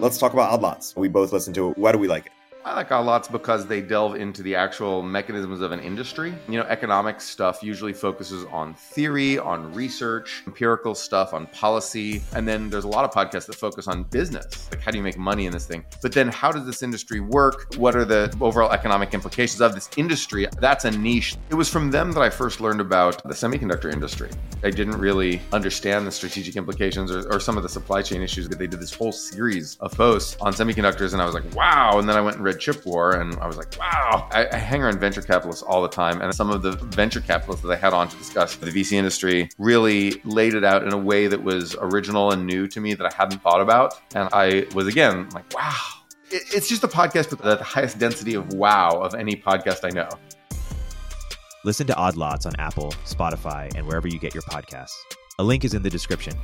let's talk about Odd Lots. We both listen to it. Why do we like it? I like Odd Lots because they delve into the actual mechanisms of an industry. You know, economic stuff usually focuses on theory, on research, empirical stuff, on policy. And then there's a lot of podcasts that focus on business. Like, how do you make money in this thing? But then, how does this industry work? What are the overall economic implications of this industry? That's a niche. It was from them that I first learned about the semiconductor industry. I didn't really understand the strategic implications or, or some of the supply chain issues. But they did this whole series of posts on semiconductors, and I was like, wow. And then I went and read Chip War, and I was like, wow. I, I, hang around venture capitalists all the time, and some of the venture capitalists that I had on to discuss the VC industry really laid it out in a way that was original and new to me that I hadn't thought about. And I was again like, wow. It, it's just a podcast with the highest density of wow of any podcast I know. Listen to Odd Lots on Apple, Spotify, and wherever you get your podcasts. A link is in the description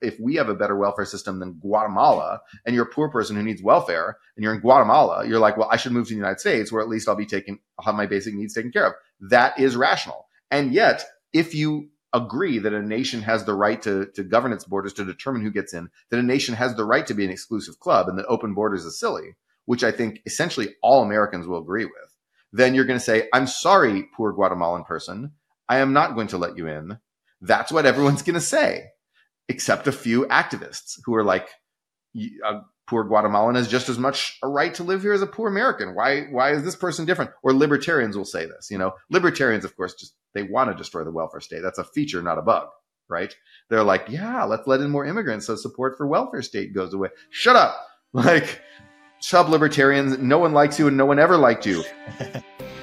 if we have a better welfare system than Guatemala and you're a poor person who needs welfare and you're in Guatemala, you're like, well, I should move to the United States where at least I'll be taken, I'll have my basic needs taken care of. That is rational. And yet, if you agree that a nation has the right to, to govern its borders to determine who gets in, that a nation has the right to be an exclusive club and that open borders is silly, which I think essentially all Americans will agree with, then you're going to say, I'm sorry, poor Guatemalan person. I am not going to let you in. That's what everyone's going to say except a few activists who are like, a uh, poor Guatemalan has just as much a right to live here as a poor American. Why, why is this person different? Or libertarians will say this, you know, libertarians, of course, just, they want to destroy the welfare state. That's a feature, not a bug, right? They're like, yeah, let's let in more immigrants. So support for welfare state goes away. Shut up. Like, sub libertarians. No one likes you and no one ever liked you.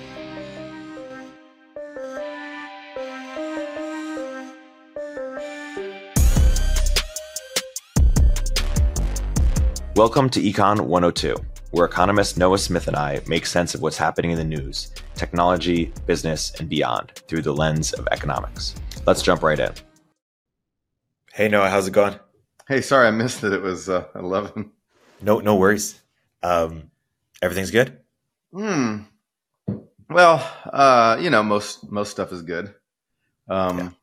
Welcome to Econ 102, where economist Noah Smith and I make sense of what's happening in the news, technology, business, and beyond through the lens of economics. Let's jump right in. Hey Noah, how's it going? Hey, sorry I missed it. It was uh, 11. No, no worries. Um, everything's good. Hmm. Well, uh, you know, most most stuff is good. Um,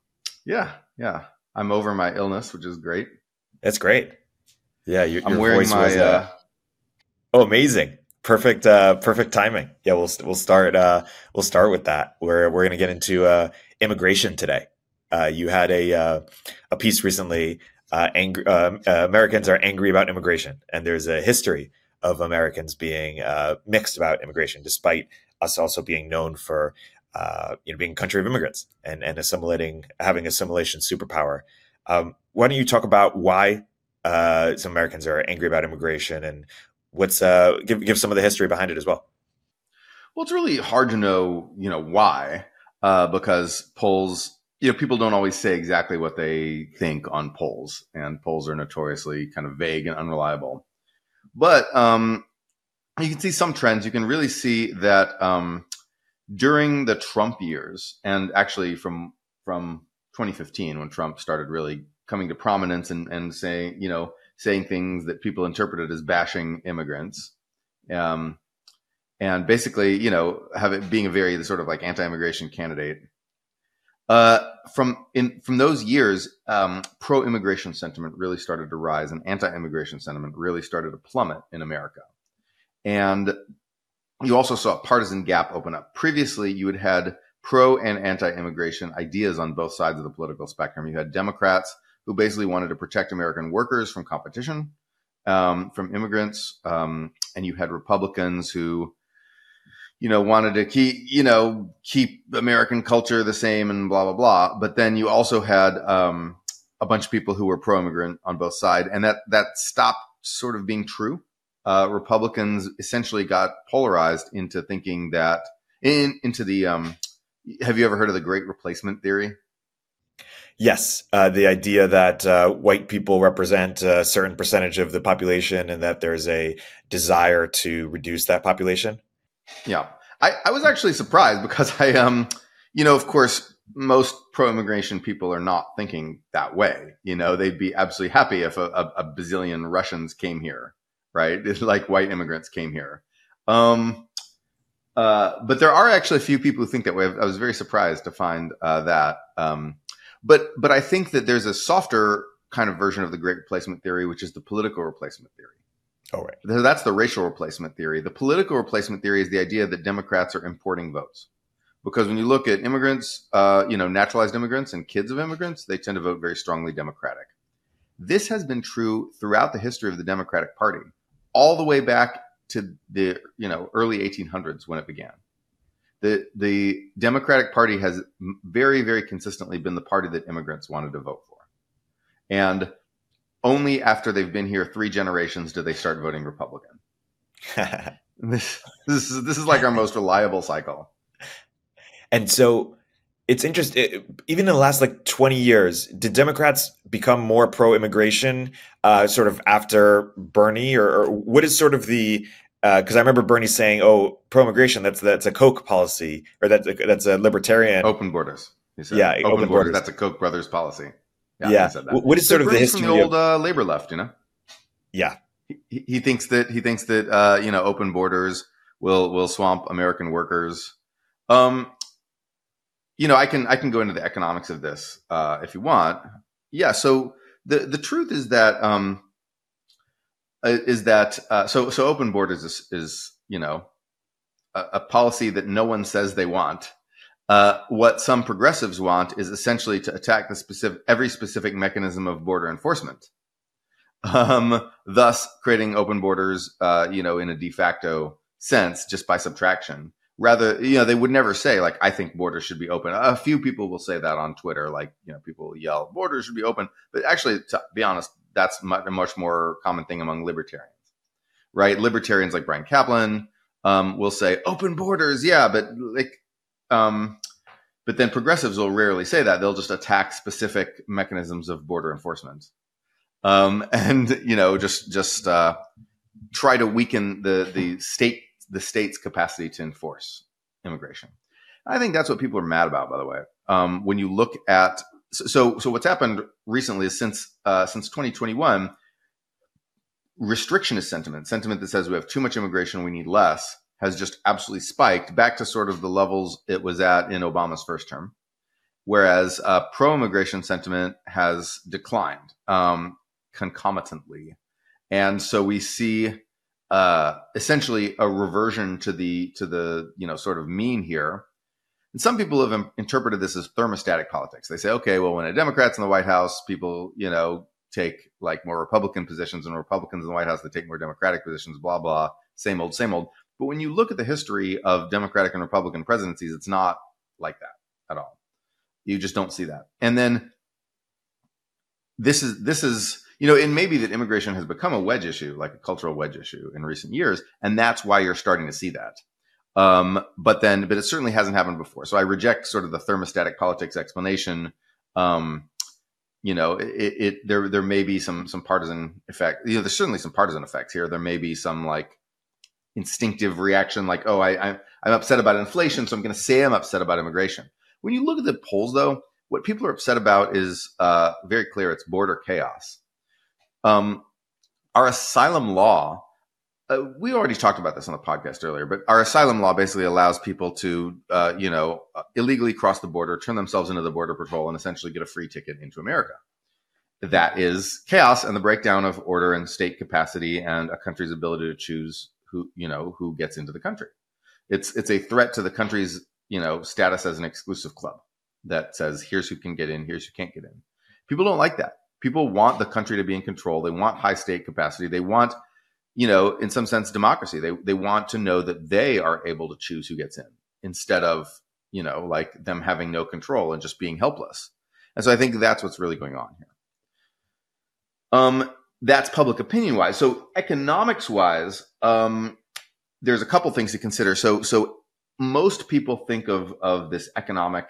yeah. yeah, yeah. I'm over my illness, which is great. That's great. Yeah, your, I'm wearing my. Was, uh, uh, oh, amazing! Perfect, uh, perfect timing. Yeah, we'll we'll start uh, we'll start with that. We're we're going to get into uh, immigration today. Uh, you had a uh, a piece recently. Uh, angry, uh, uh, Americans are angry about immigration, and there's a history of Americans being uh, mixed about immigration, despite us also being known for uh, you know being a country of immigrants and and assimilating, having assimilation superpower. Um, why don't you talk about why uh, some Americans are angry about immigration, and what's uh, give give some of the history behind it as well. Well, it's really hard to know, you know, why, uh, because polls, you know, people don't always say exactly what they think on polls, and polls are notoriously kind of vague and unreliable. But um, you can see some trends. You can really see that um, during the Trump years, and actually from from 2015 when Trump started really coming to prominence and, and saying, you know, saying things that people interpreted as bashing immigrants. Um, and basically, you know, have it being a very sort of like anti-immigration candidate. Uh, from in from those years, um, pro-immigration sentiment really started to rise, and anti-immigration sentiment really started to plummet in America. And you also saw a partisan gap open up. Previously, you had had pro and anti-immigration ideas on both sides of the political spectrum. You had Democrats who basically wanted to protect American workers from competition um, from immigrants, um, and you had Republicans who, you know, wanted to keep you know keep American culture the same and blah blah blah. But then you also had um, a bunch of people who were pro-immigrant on both sides, and that that stopped sort of being true. Uh, Republicans essentially got polarized into thinking that in into the um, have you ever heard of the Great Replacement theory? Yes, uh, the idea that uh, white people represent a certain percentage of the population and that there's a desire to reduce that population. Yeah, I, I was actually surprised because I, um, you know, of course, most pro-immigration people are not thinking that way. You know, they'd be absolutely happy if a, a, a bazillion Russians came here, right? like white immigrants came here. Um, uh, but there are actually a few people who think that way. I was very surprised to find uh, that. Um, but but I think that there's a softer kind of version of the great replacement theory, which is the political replacement theory. Oh, right. That's the racial replacement theory. The political replacement theory is the idea that Democrats are importing votes. Because when you look at immigrants, uh, you know, naturalized immigrants and kids of immigrants, they tend to vote very strongly Democratic. This has been true throughout the history of the Democratic Party, all the way back to the you know early 1800s when it began. The the Democratic Party has very very consistently been the party that immigrants wanted to vote for, and only after they've been here three generations do they start voting Republican. this, this is this is like our most reliable cycle. And so it's interesting. Even in the last like 20 years, did Democrats become more pro immigration uh, sort of after Bernie? Or, or, what is sort of the. Because uh, I remember Bernie saying, "Oh, pro-immigration. That's that's a Koch policy, or that's a, that's a libertarian open borders." Yeah, open, open borders. borders. That's a Koch brothers policy. Yeah. yeah. What is sort of the history from the old uh, labor left? You know. Yeah. He, he thinks that he thinks that uh, you know open borders will will swamp American workers. Um, you know, I can I can go into the economics of this uh, if you want. Yeah. So the the truth is that um, is that uh, so so open borders is, is you know a, a, policy that no one says they want. Uh, what some progressives want is essentially to attack the specific every specific mechanism of border enforcement, um, thus creating open borders, uh, you know, in a de facto sense, just by subtraction. Rather you know they would never say like i think borders should be open. A few people will say that on twitter like you know people yell borders should be open. But actually to be honest that's a much more common thing among libertarians right libertarians like Bryan Caplan um, will say open borders yeah but like um, but then progressives will rarely say that they'll just attack specific mechanisms of border enforcement um, and you know just just uh, try to weaken the the state the state's capacity to enforce immigration. I think that's what people are mad about, by the way. Um, when you look at so so what's happened recently is since uh, since 2021, restrictionist sentiment, sentiment that says we have too much immigration, we need less, has just absolutely spiked back to sort of the levels it was at in Obama's first term. Whereas uh, pro-immigration sentiment has declined um, concomitantly, and so we see uh, essentially a reversion to the to the you know sort of mean here. And some people have Im- interpreted this as thermostatic politics. They say, okay, well, when a Democrat's in the White House, people you know take like more Republican positions, and Republicans in the White House they take more Democratic positions. Blah blah, same old, same old. But when you look at the history of Democratic and Republican presidencies, it's not like that at all. You just don't see that. And then this is this is you know, it may be that immigration has become a wedge issue, like a cultural wedge issue in recent years, and that's why you're starting to see that. Um, but then, but it certainly hasn't happened before. So I reject sort of the thermostatic politics explanation. Um, you know, it, it, there there may be some some partisan effect. You know, there's certainly some partisan effects here. There may be some like instinctive reaction, like, oh, I, I I'm upset about inflation, so I'm going to say I'm upset about immigration. When you look at the polls, though, what people are upset about is uh, very clear. It's border chaos. Um, our asylum law, uh, we already talked about this on the podcast earlier, but our asylum law basically allows people to, uh, you know, uh, illegally cross the border, turn themselves into the border patrol, and essentially get a free ticket into America. That is chaos and the breakdown of order and state capacity and a country's ability to choose who, you know, who gets into the country. It's it's a threat to the country's, you know, status as an exclusive club that says here's who can get in, here's who can't get in. People don't like that people want the country to be in control. They want high state capacity. They want, you know, in some sense, democracy. They they want to know that they are able to choose who gets in instead of, you know, like them having no control and just being helpless. And so I think that's what's really going on here. Um, that's public opinion wise. So economics wise, um, there's a couple things to consider. So so most people think of of this economic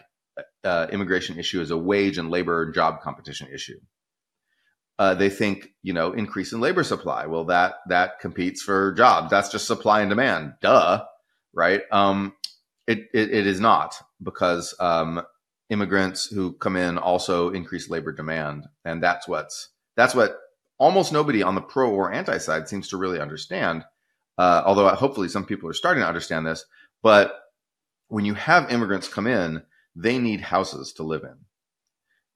uh, immigration issue as a wage and labor and job competition issue uh, they think you know increase in labor supply. Well that that competes for jobs. That's just supply and demand. Duh right? Um, it, it, it is not because um, immigrants who come in also increase labor demand. And that's what's that's what almost nobody on the pro or anti side seems to really understand. Uh, although hopefully some people are starting to understand this. But when you have immigrants come in they need houses to live in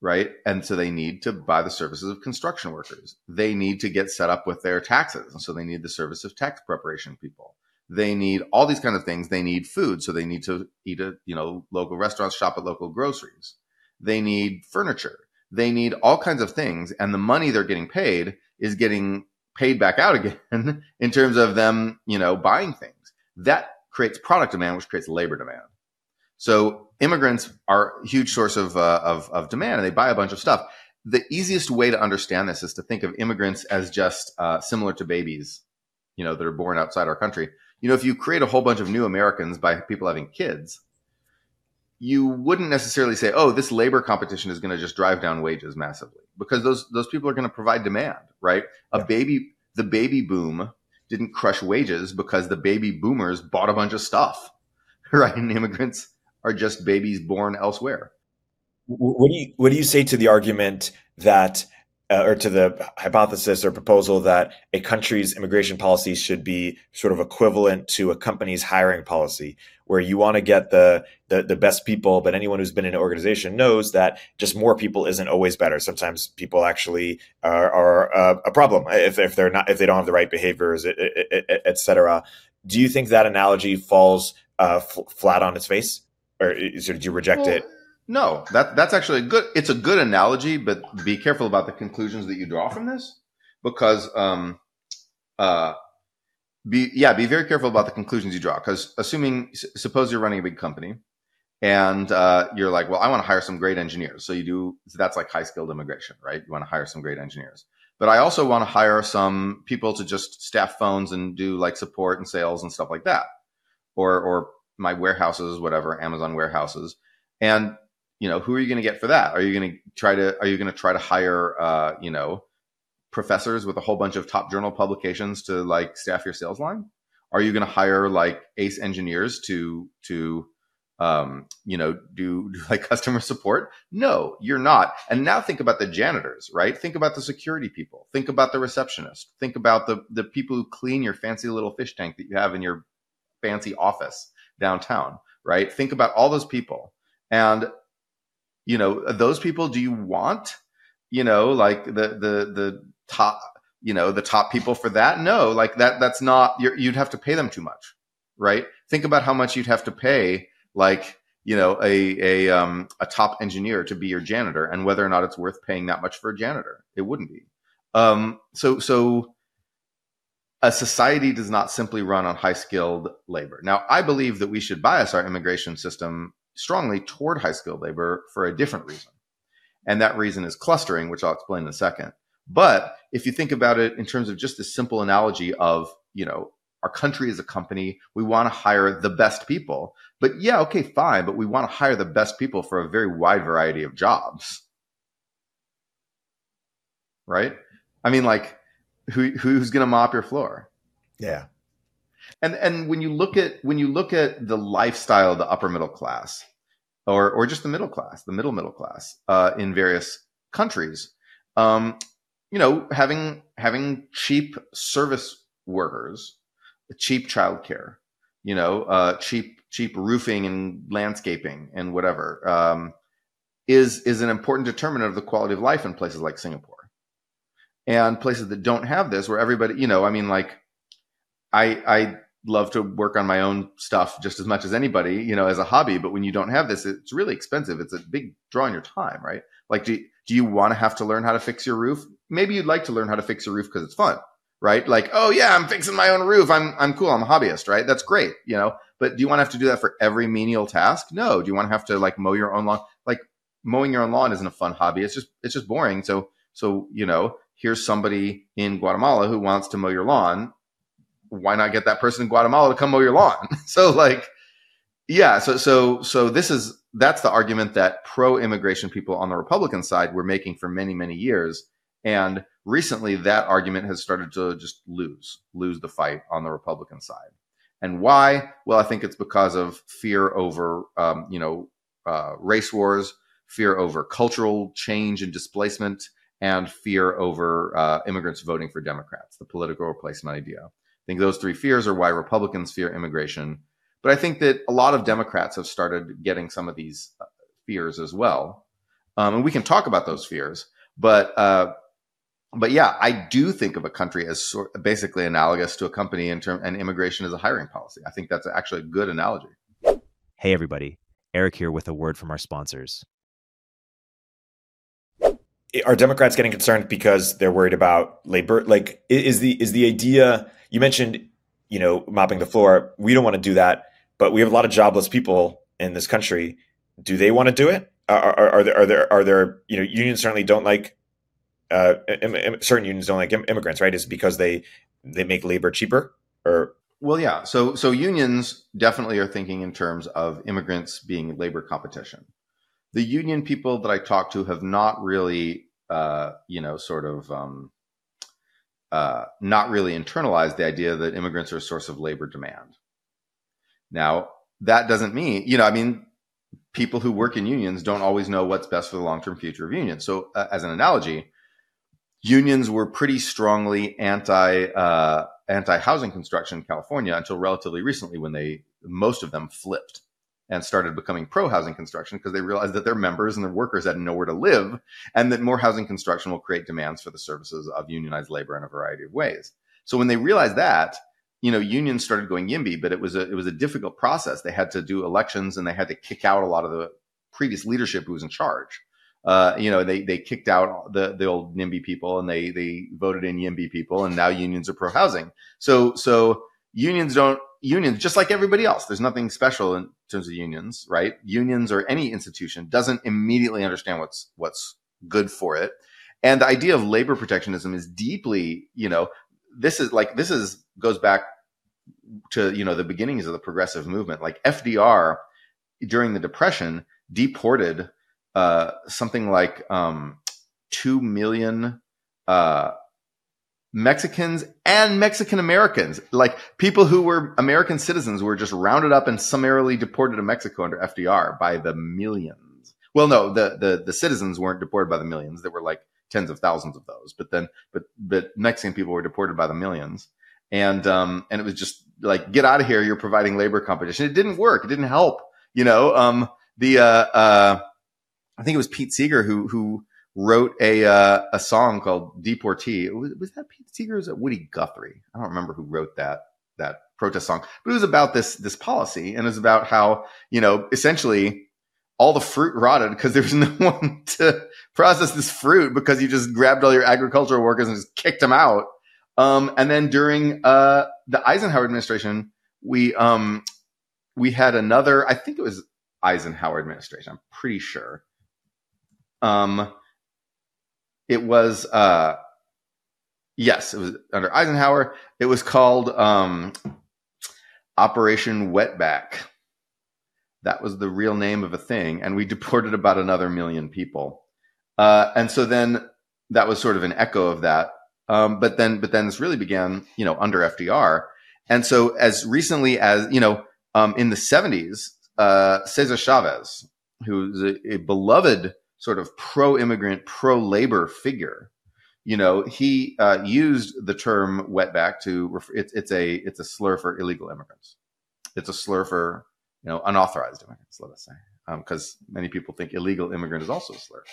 right? And so they need to buy the services of construction workers. They need to get set up with their taxes. And so they need the service of tax preparation people. They need all these kind of things. They need food. So they need to eat at, you know, local restaurants, shop at local groceries. They need furniture. They need all kinds of things. And the money they're getting paid is getting paid back out again in terms of them, you know, buying things. That creates product demand, which creates labor demand. So immigrants are a huge source of, uh, of, of demand and they buy a bunch of stuff. The easiest way to understand this is to think of immigrants as just uh, similar to babies, you know, that are born outside our country. You know, if you create a whole bunch of new Americans by people having kids, you wouldn't necessarily say, "Oh, this labor competition is going to just drive down wages massively," because those those people are going to provide demand, right? A baby, the baby boom didn't crush wages because the baby boomers bought a bunch of stuff, right? And immigrants are just babies born elsewhere. What do you what do you say to the argument that uh, or to the hypothesis or proposal that a country's immigration policy should be sort of equivalent to a company's hiring policy, where you want to get the, the, the best people, but anyone who's been in an organization knows that just more people isn't always better. Sometimes people actually are, are uh, a problem if, if they're not if they don't have the right behaviors, et cetera. Do you think that analogy falls uh, f- flat on its face? Or did you reject well, it? No, that that's actually a good. It's a good analogy, but be careful about the conclusions that you draw from this, because um, uh, be yeah, be very careful about the conclusions you draw. Because assuming, suppose you're running a big company, and uh, you're like, well, I want to hire some great engineers. So you do. So that's like high skilled immigration, right? You want to hire some great engineers. But I also want to hire some people to just staff phones and do like support and sales and stuff like that, or or my warehouses, whatever, Amazon warehouses. And, you know, who are you going to get for that? Are you going to try to, are you going to try to hire, uh, you know, professors with a whole bunch of top journal publications to like staff your sales line? Are you going to hire like ace engineers to, to, um, you know, do, do like customer support? No, you're not. And now think about the janitors, right? Think about the security people. Think about the receptionist. Think about the, the people who clean your fancy little fish tank that you have in your fancy office downtown, right? Think about all those people. And, you know, those people, do you want, you know, like the, the, the top, you know, the top people for that? No, like that, that's not, you'd have to pay them too much, right? Think about how much you'd have to pay, like, you know, a, a, um, a top engineer to be your janitor and whether or not it's worth paying that much for a janitor. It wouldn't be. Um, so, so, a society does not simply run on high skilled labor. Now, I believe that we should bias our immigration system strongly toward high skilled labor for a different reason. And that reason is clustering, which I'll explain in a second. But if you think about it in terms of just a simple analogy of, you know, our country is a company, we want to hire the best people. But yeah, okay, fine, but we want to hire the best people for a very wide variety of jobs. Right? I mean, like, who who's going to mop your floor? Yeah. And and when you look at when you look at the lifestyle of the upper middle class, or or just the middle class, the middle middle class uh, in various countries, um, you know, having having cheap service workers, cheap childcare, you know, uh, cheap cheap roofing and landscaping and whatever, um, is is an important determinant of the quality of life in places like Singapore and places that don't have this where everybody you know i mean like i i love to work on my own stuff just as much as anybody you know as a hobby but when you don't have this it's really expensive. It's a big draw on your time right? Like do, do you want to have to learn how to fix your roof? Maybe you'd like to learn how to fix your roof because it's fun right? Like oh yeah i'm fixing my own roof. I'm i'm cool. I'm a hobbyist right? That's great you know? But do you want to have to do that for every menial task? No. Do you want to have to like mow your own lawn? Like mowing your own lawn isn't a fun hobby. It's just it's just boring. So so you know here's somebody in Guatemala who wants to mow your lawn. Why not get that person in Guatemala to come mow your lawn? so like, yeah, so so so this is that's the argument that pro-immigration people on the Republican side were making for many many years, and recently that argument has started to just lose lose the fight on the Republican side. And why? Well, I think it's because of fear over um, you know uh, race wars, fear over cultural change and displacement, and fear over uh, immigrants voting for Democrats, the political replacement idea. I think those three fears are why Republicans fear immigration. But I think that a lot of Democrats have started getting some of these uh, fears as well. Um, and we can talk about those fears, but uh, but yeah, I do think of a country as sort basically analogous to a company in term and immigration as a hiring policy. I think that's actually a good analogy. Hey everybody, Erik here with a word from our sponsors. Are Democrats getting concerned because they're worried about labor? Like, is the is the idea you mentioned? You know, mopping the floor. We don't want to do that, but we have a lot of jobless people in this country. Do they want to do it? Are, are, are there are there are there you know unions certainly don't like uh, Im- Im- certain unions don't like Im- immigrants, right? Is because they they make labor cheaper, or well, yeah. So so unions definitely are thinking in terms of immigrants being labor competition. The union people that I talk to have not really, uh, you know, sort of um, uh, not really internalized the idea that immigrants are a source of labor demand. Now, that doesn't mean, you know, I mean, people who work in unions don't always know what's best for the long term future of unions. So, uh, as an analogy, unions were pretty strongly anti uh, anti housing construction in California until relatively recently, when they most of them flipped and started becoming pro housing construction because they realized that their members and their workers had nowhere to live, and that more housing construction will create demands for the services of unionized labor in a variety of ways. So when they realized that, you know, unions started going YIMBY, but it was a it was a difficult process. They had to do elections and they had to kick out a lot of the previous leadership who was in charge uh, you know, they they kicked out the the old NIMBY people and they they voted in YIMBY people, and now unions are pro housing. So so unions don't unions just like everybody else. There's nothing special in terms of unions, right? Unions or any institution doesn't immediately understand what's what's good for it, and the idea of labor protectionism is deeply, you know, this is like this is goes back to you know the beginnings of the progressive movement. Like FDR during the Depression deported uh, something like um, 2 million uh, Mexicans and Mexican Americans, like people who were American citizens, were just rounded up and summarily deported to Mexico under FDR by the millions. Well, no, the the the citizens weren't deported by the millions. There were like tens of thousands of those, but then but but Mexican people were deported by the millions, and um and it was just like get out of here. You're providing labor competition. It didn't work. It didn't help. You know, um the uh uh I think it was Pete Seeger who who wrote a uh, a song called Deportee. Was, was that Pete Seeger? Was it Woody Guthrie? I don't remember who wrote that that protest song, but it was about this this policy and it was about how you know essentially all the fruit rotted because there was no one to process this fruit because you just grabbed all your agricultural workers and just kicked them out. Um, and then during uh, the Eisenhower administration, we um, we had another. I think it was Eisenhower administration. I'm pretty sure um, it was uh, yes, it was under Eisenhower. It was called um, Operation Wetback. That was the real name of a thing, and we deported about another million people. Uh, and so then that was sort of an echo of that. Um, but then, but then this really began, you know, under FDR. And so as recently as, you know, um, in the 70s, uh, Cesar Chavez, who's a, a beloved sort of pro-immigrant, pro-labor figure. You know, he uh, used the term "wetback" to refer, it's it's a it's a slur for illegal immigrants. It's a slur for you know unauthorized immigrants. Let us say, because um, many people think illegal immigrant is also a slur,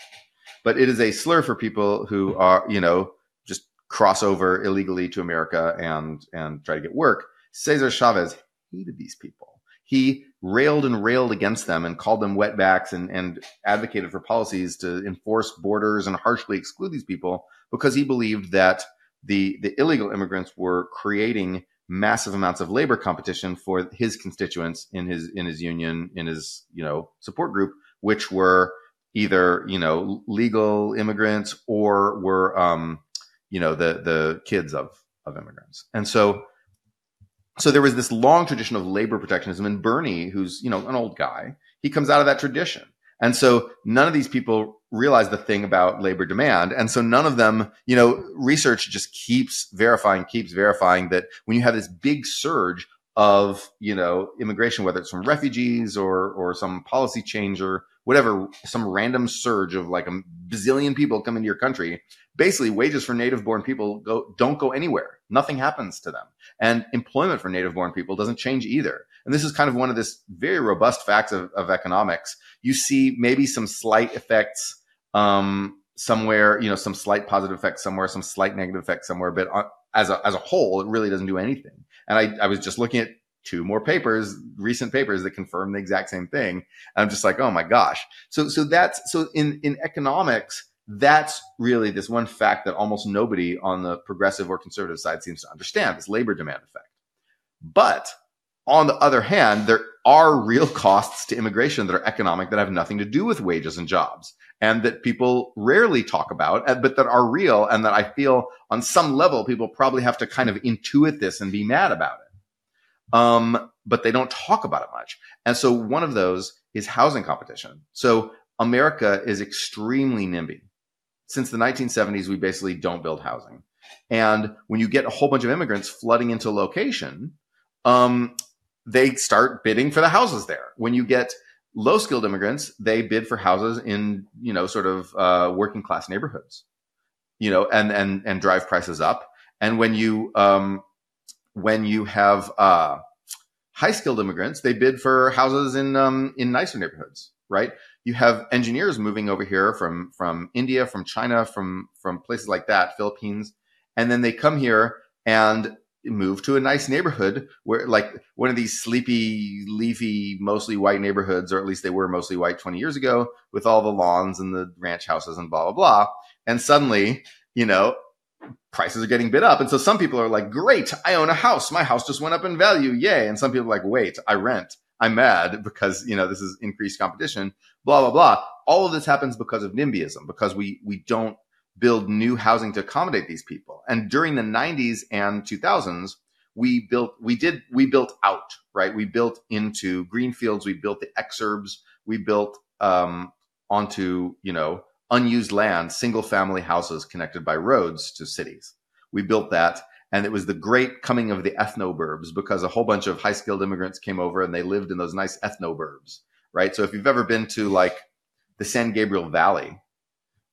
but it is a slur for people who are you know just cross over illegally to America and and try to get work. Cesar Chavez hated these people he railed and railed against them and called them wetbacks and, and advocated for policies to enforce borders and harshly exclude these people because he believed that the, the illegal immigrants were creating massive amounts of labor competition for his constituents in his in his union in his you know support group which were either you know legal immigrants or were um you know the the kids of of immigrants. And so so there was this long tradition of labor protectionism and bernie who's you know an old guy. He comes out of that tradition. And so none of these people realize the thing about labor demand. And so none of them you know research just keeps verifying keeps verifying that when you have this big surge of you know immigration whether it's from refugees or or some policy change or whatever some random surge of like a bazillion people come into your country basically wages for native born people go don't go anywhere. Nothing happens to them. And employment for native born people doesn't change either. And this is kind of one of this very robust facts of, of economics. You see maybe some slight effects um, somewhere, you know, some slight positive effect somewhere, some slight negative effect somewhere, but uh, as a, as a whole, it really doesn't do anything. And I, I was just looking at two more papers, recent papers that confirm the exact same thing. And I'm just like, oh my gosh. So, so that's, so in, in economics, that's really this one fact that almost nobody on the progressive or conservative side seems to understand this labor demand effect. But on the other hand, there are real costs to immigration that are economic that have nothing to do with wages and jobs and that people rarely talk about, but that are real and that I feel on some level people probably have to kind of intuit this and be mad about it. Um, but they don't talk about it much. And so one of those is housing competition. So America is extremely NIMBY. Since the 1970s, we basically don't build housing. And when you get a whole bunch of immigrants flooding into location, um, they start bidding for the houses there. When you get low skilled immigrants, they bid for houses in, you know, sort of uh, working class neighborhoods, you know, and, and, and drive prices up. And when you, um, when you have uh, high skilled immigrants, they bid for houses in, um, in nicer neighborhoods, right? You have engineers moving over here from, from India, from China, from, from places like that, Philippines. And then they come here and move to a nice neighborhood where like one of these sleepy leafy mostly white neighborhoods or at least they were mostly white 20 years ago with all the lawns and the ranch houses and blah blah blah and suddenly you know prices are getting bid up and so some people are like great i own a house my house just went up in value yay and some people are like wait i rent i'm mad because you know this is increased competition blah blah blah all of this happens because of nimbyism because we we don't build new housing to accommodate these people. And during the 90s and 2000s, we built, we did, we built out, right? We built into greenfields. We built the exurbs. We built, um, onto, you know, unused land, single family houses connected by roads to cities. We built that. And it was the great coming of the ethnoburbs because a whole bunch of high skilled immigrants came over and they lived in those nice ethnoburbs, right? So if you've ever been to like the San Gabriel Valley,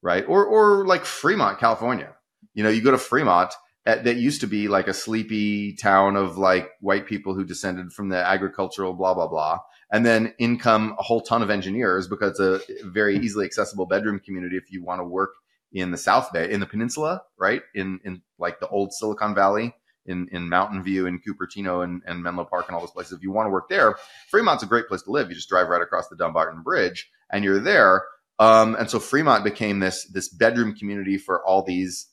right? Or or like Fremont, California. You know, you go to Fremont at, that used to be like a sleepy town of like white people who descended from the agricultural blah blah blah, and then in come a whole ton of engineers because it's a very easily accessible bedroom community if you want to work in the South Bay, in the peninsula, right? In in like the old Silicon Valley, in, in Mountain View and Cupertino and, and Menlo Park and all those places. If you want to work there, Fremont's a great place to live. You just drive right across the Dumbarton Bridge and you're there. Um, and so Fremont became this this bedroom community for all these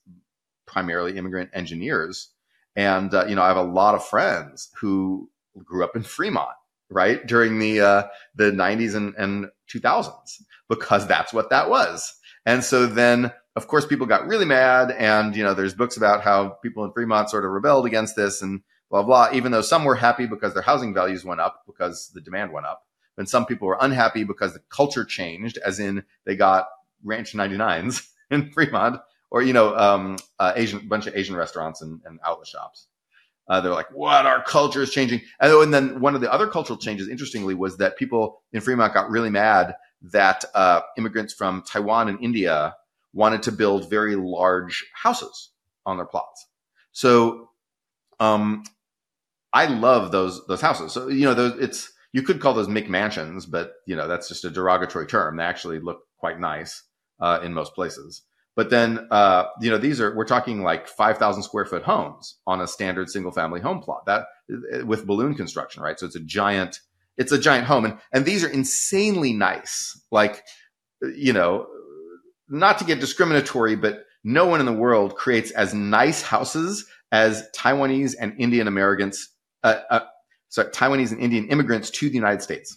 primarily immigrant engineers. And uh, you know, I have a lot of friends who grew up in Fremont, right during the uh, the 90s and, and 2000s, because that's what that was. And so then, of course, people got really mad, and you know, there's books about how people in Fremont sort of rebelled against this and blah blah. Even though some were happy because their housing values went up because the demand went up and some people were unhappy because the culture changed, as in they got Ranch 99s in Fremont, or you know, um, uh, Asian bunch of Asian restaurants and, and outlet shops. Uh, they're like, "What? Our culture is changing." And, and, then one of the other cultural changes, interestingly, was that people in Fremont got really mad that uh, immigrants from Taiwan and India wanted to build very large houses on their plots. So, um, I love those those houses. So you know, those, it's you could call those McMansions, but you know that's just a derogatory term. They actually look quite nice uh, in most places. But then, uh, you know, these are we're talking like five thousand square foot homes on a standard single family home plot that with balloon construction, right? So it's a giant, it's a giant home, and and these are insanely nice. Like, you know, not to get discriminatory, but no one in the world creates as nice houses as Taiwanese and Indian Americans. Uh, uh Taiwanese and Indian immigrants to the United States.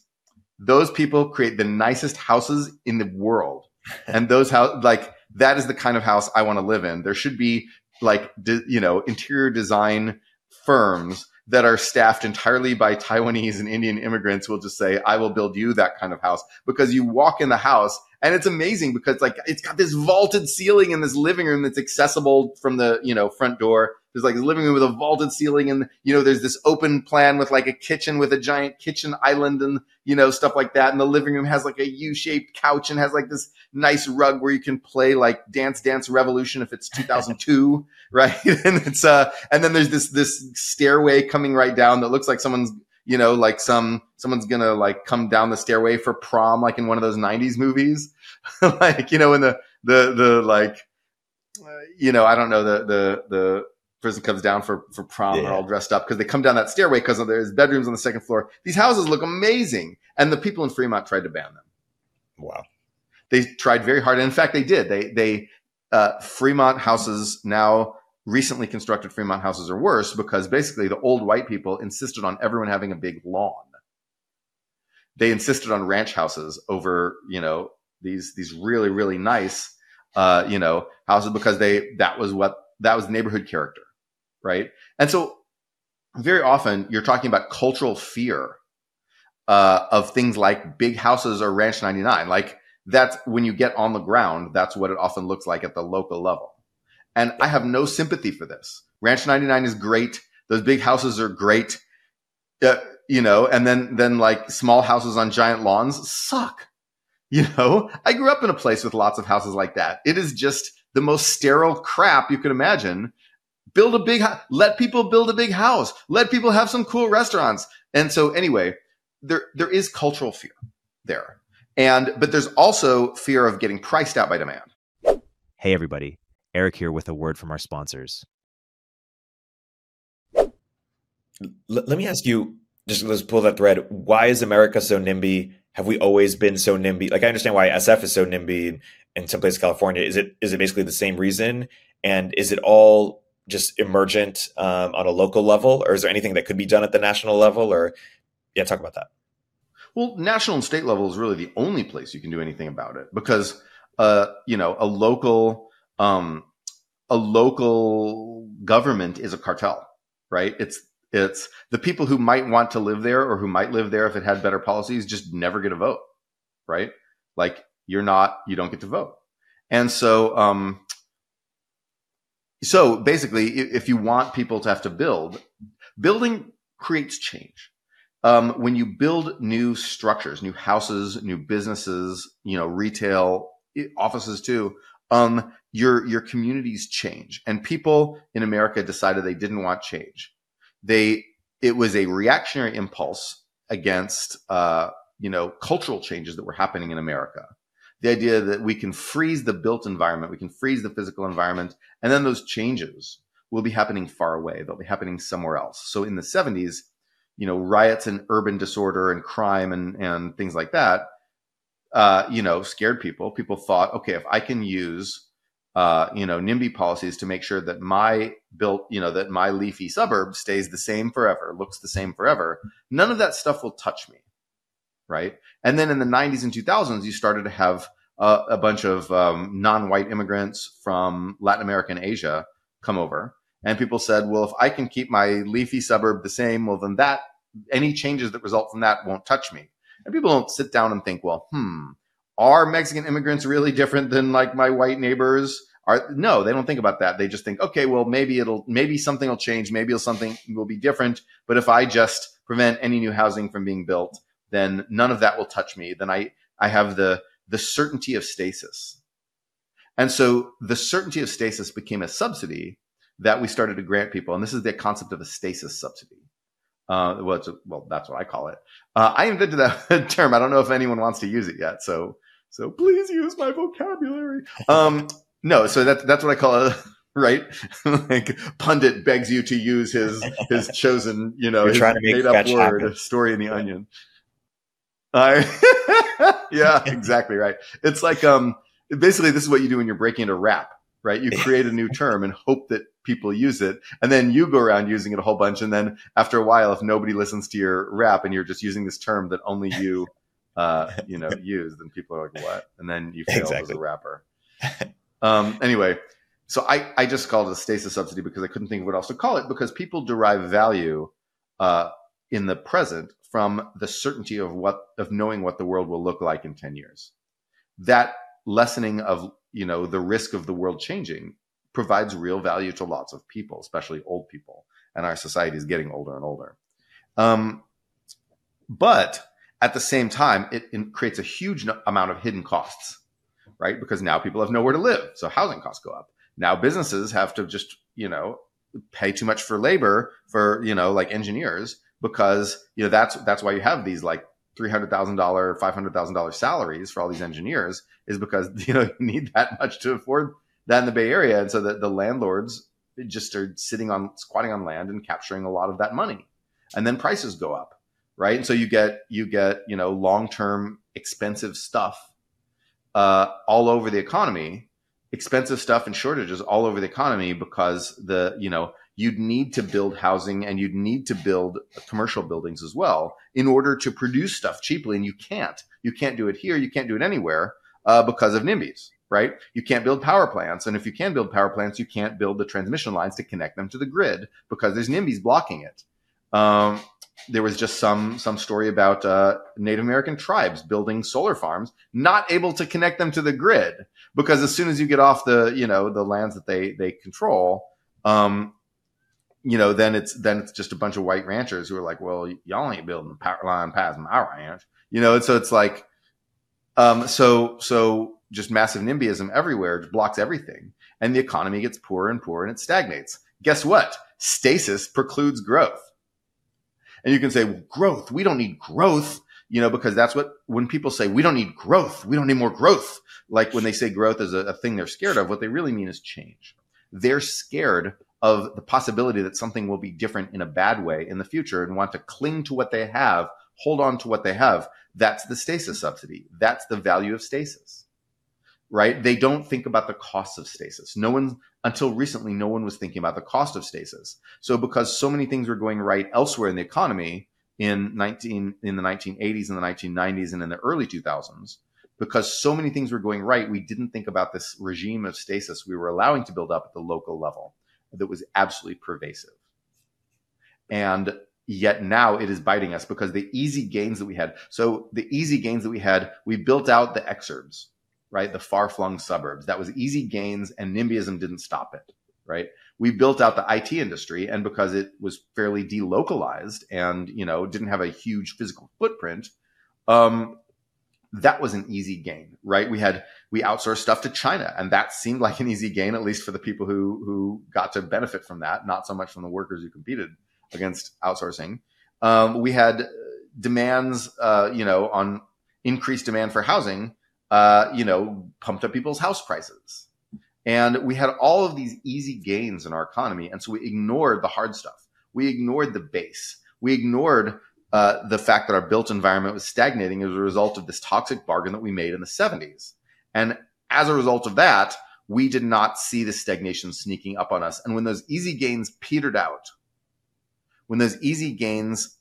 Those people create the nicest houses in the world. and those house like that is the kind of house I want to live in. There should be like de- you know interior design firms that are staffed entirely by Taiwanese and Indian immigrants will just say, I will build you that kind of house because you walk in the house and it's amazing because like it's got this vaulted ceiling in this living room that's accessible from the, you know, front door there's like a living room with a vaulted ceiling, and you know, there's this open plan with like a kitchen with a giant kitchen island and you know stuff like that. And the living room has like a U-shaped couch and has like this nice rug where you can play like Dance Dance Revolution if it's 2002, right? and it's uh, and then there's this this stairway coming right down that looks like someone's you know, like some someone's gonna like come down the stairway for prom, like in one of those '90s movies, like you know, in the the the like, uh, you know, I don't know the the the person comes down for for prom, yeah. they're all dressed up because they come down that stairway because there's bedrooms on the second floor. These houses look amazing, and the people in Fremont tried to ban them. Wow, they tried very hard, and in fact, they did. They they uh, Fremont houses now recently constructed Fremont houses are worse because basically the old white people insisted on everyone having a big lawn. They insisted on ranch houses over, you know, these these really really nice, uh, you know, houses because they that was what that was neighborhood character, right? And so very often you're talking about cultural fear uh, of things like big houses or Ranch 99. Like that's when you get on the ground, that's what it often looks like at the local level. And I have no sympathy for this. Ranch 99 is great. Those big houses are great. Uh, you know, and then, then like small houses on giant lawns suck. You know, I grew up in a place with lots of houses like that. It is just the most sterile crap you could imagine. Build a big, let people build a big house. Let people have some cool restaurants. And so anyway, there, there is cultural fear there. And, but there's also fear of getting priced out by demand. Hey, everybody. Erik here with a word from our sponsors. L- let me ask you, just let's pull that thread. Why is America so NIMBY? Have we always been so NIMBY? Like I understand why SF is so NIMBY in some places, California. Is it is it basically the same reason? And is it all just emergent um, on a local level, or is there anything that could be done at the national level? Or yeah, talk about that. Well, national and state level is really the only place you can do anything about it because, uh, you know, a local um, a local government is a cartel, right? It's it's the people who might want to live there or who might live there if it had better policies just never get a vote, right? Like you're not, you don't get to vote. And so, um, so basically, if you want people to have to build, building creates change. Um, when you build new structures, new houses, new businesses, you know, retail offices too, um, your your communities change. And people in America decided they didn't want change. They it was a reactionary impulse against uh, you know cultural changes that were happening in America. The idea that we can freeze the built environment, we can freeze the physical environment, and then those changes will be happening far away. They'll be happening somewhere else. So in the 70s, you know, riots and urban disorder and crime and and things like that, uh, you know, scared people. People thought, okay, if I can use uh, you know, NIMBY policies to make sure that my built, you know, that my leafy suburb stays the same forever, looks the same forever. None of that stuff will touch me. Right. And then in the 90s and 2000s, you started to have a bunch of um, non white immigrants from Latin America and Asia come over. And people said, well, if I can keep my leafy suburb the same, well, then that any changes that result from that won't touch me. And people don't sit down and think, well, hmm, are Mexican immigrants really different than like my white neighbors? Are no, they don't think about that. They just think, okay, well, maybe it'll, maybe something will change. Maybe something will be different. But if I just prevent any new housing from being built, then none of that will touch me. Then I, I have the, the certainty of stasis. And so the certainty of stasis became a subsidy that we started to grant people. And this is the concept of a stasis subsidy. Uh, well, well, that's what I call it. Uh, I invented that term. I don't know if anyone wants to use it yet. So so please use my vocabulary. Um, no, so that's that's what I call it, right? like pundit begs you to use his his chosen, you know, You're trying to make made up word, happen. story in the onion. I yeah, exactly right. It's like um basically this is what you do when you're breaking into rap, right? You create a new term and hope that people use it, and then you go around using it a whole bunch, and then after a while, if nobody listens to your rap and you're just using this term that only you uh, you know, used, and people are like, "What?" And then you fail exactly. as a rapper. Um, anyway, so I I just called it a stasis subsidy because I couldn't think of what else to call it because people derive value uh, in the present from the certainty of what of knowing what the world will look like in ten years. That lessening of you know the risk of the world changing provides real value to lots of people, especially old people, and our society is getting older and older. Um, but at the same time, it, creates a huge no- amount of hidden costs, right? Because now people have nowhere to live. So housing costs go up. Now businesses have to just, you know, pay too much for labor for, you know, like engineers because you know that's that's why you have these like three hundred thousand dollar, five hundred thousand dollar salaries for all these engineers is because you know you need that much to afford that in the Bay Area, and so that the landlords just are sitting on squatting on land and capturing a lot of that money, and then prices go up, right? And so you get you get you know long term expensive stuff uh, all over the economy, expensive stuff and shortages all over the economy because the you know you'd need to build housing and you'd need to build commercial buildings as well in order to produce stuff cheaply. And you can't. You can't do it here. You can't do it anywhere uh, because of NIMBYs, right? You can't build power plants. And if you can build power plants, you can't build the transmission lines to connect them to the grid because there's NIMBYs blocking it. Um, there was just some some story about uh, Native American tribes building solar farms, not able to connect them to the grid because as soon as you get off the you know the lands that they they control, um, you know, then it's then it's just a bunch of white ranchers who are like, well, y'all ain't building the power line past my ranch, you know, and so it's like, um, so so just massive NIMBYism everywhere blocks everything, and the economy gets poorer and poorer and it stagnates. Guess what? Stasis precludes growth, and you can say, well, growth. We don't need growth, you know, because that's what when people say we don't need growth, we don't need more growth. Like when they say growth is a, a thing they're scared of, what they really mean is change. They're scared of the possibility that something will be different in a bad way in the future and want to cling to what they have, hold on to what they have. That's the stasis subsidy. That's the value of stasis, right? They don't think about the cost of stasis. No one, until recently, no one was thinking about the cost of stasis. So because so many things were going right elsewhere in the economy in 19, in the 1980s and the 1990s and in the early 2000s, because so many things were going right, we didn't think about this regime of stasis we were allowing to build up at the local level that was absolutely pervasive. And yet now it is biting us because the easy gains that we had. So the easy gains that we had, we built out the exurbs, right? The far flung suburbs. That was easy gains and NIMBYism didn't stop it, right? We built out the IT industry and because it was fairly delocalized and, you know, didn't have a huge physical footprint, um, that was an easy gain, right? We had we outsourced stuff to China, and that seemed like an easy gain, at least for the people who who got to benefit from that, not so much from the workers who competed against outsourcing. Um, we had demands, uh, you know, on increased demand for housing, uh, you know, pumped up people's house prices, and we had all of these easy gains in our economy, and so we ignored the hard stuff. We ignored the base. We ignored uh, the fact that our built environment was stagnating as a result of this toxic bargain that we made in the 70s. And as a result of that, we did not see the stagnation sneaking up on us. And when those easy gains petered out, when those easy gains,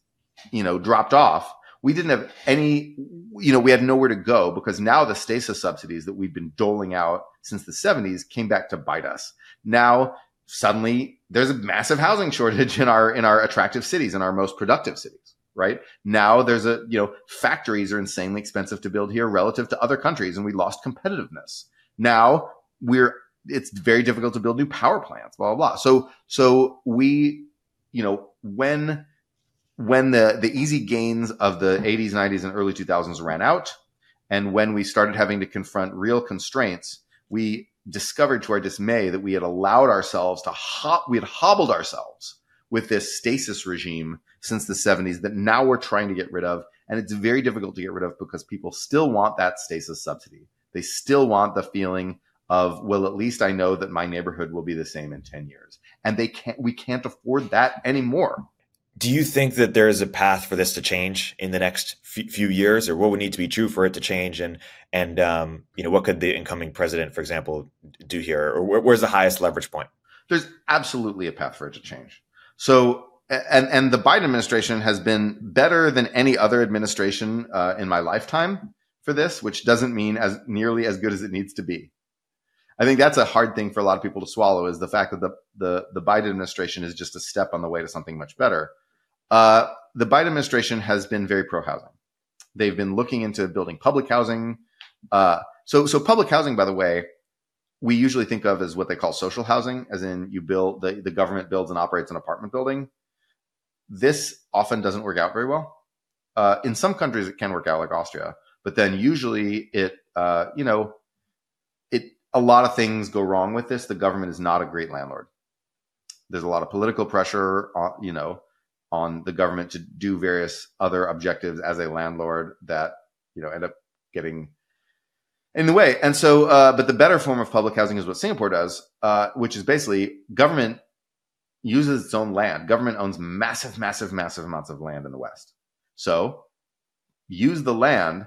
you know, dropped off, we didn't have any, you know, we had nowhere to go because now the stasis subsidies that we've been doling out since the 70s came back to bite us. Now, suddenly there's a massive housing shortage in our, in our attractive cities, in our most productive cities right? Now there's a, you know, factories are insanely expensive to build here relative to other countries and we lost competitiveness. Now we're, it's very difficult to build new power plants, blah, blah, blah. So, so we, you know, when, when the, the easy gains of the 80s, 90s and early 2000s ran out and when we started having to confront real constraints, we discovered to our dismay that we had allowed ourselves to hop, we had hobbled ourselves with this stasis regime since the 70s that now we're trying to get rid of. And it's very difficult to get rid of because people still want that stasis subsidy. They still want the feeling of, well, at least I know that my neighborhood will be the same in 10 years. And they can't, we can't afford that anymore. Do you think that there is a path for this to change in the next few years, or what would need to be true for it to change? And and um, you know, what could the incoming president, for example, do here, or where's the highest leverage point? There's absolutely a path for it to change. So and and the Biden administration has been better than any other administration uh, in my lifetime for this, which doesn't mean as nearly as good as it needs to be. I think that's a hard thing for a lot of people to swallow is the fact that the the, the Biden administration is just a step on the way to something much better. Uh, the Biden administration has been very pro housing. They've been looking into building public housing. Uh, so so public housing, by the way, we usually think of as what they call social housing, as in you build the, the government builds and operates an apartment building this often doesn't work out very well. Uh, in some countries, it can work out, like Austria, but then usually it, uh, you know, it a lot of things go wrong with this. The government is not a great landlord. There's a lot of political pressure, on, you know, on the government to do various other objectives as a landlord that you know end up getting in the way. And so, uh, but the better form of public housing is what Singapore does, uh, which is basically government uses its own land. Government owns massive, massive, massive amounts of land in the West. So use the land,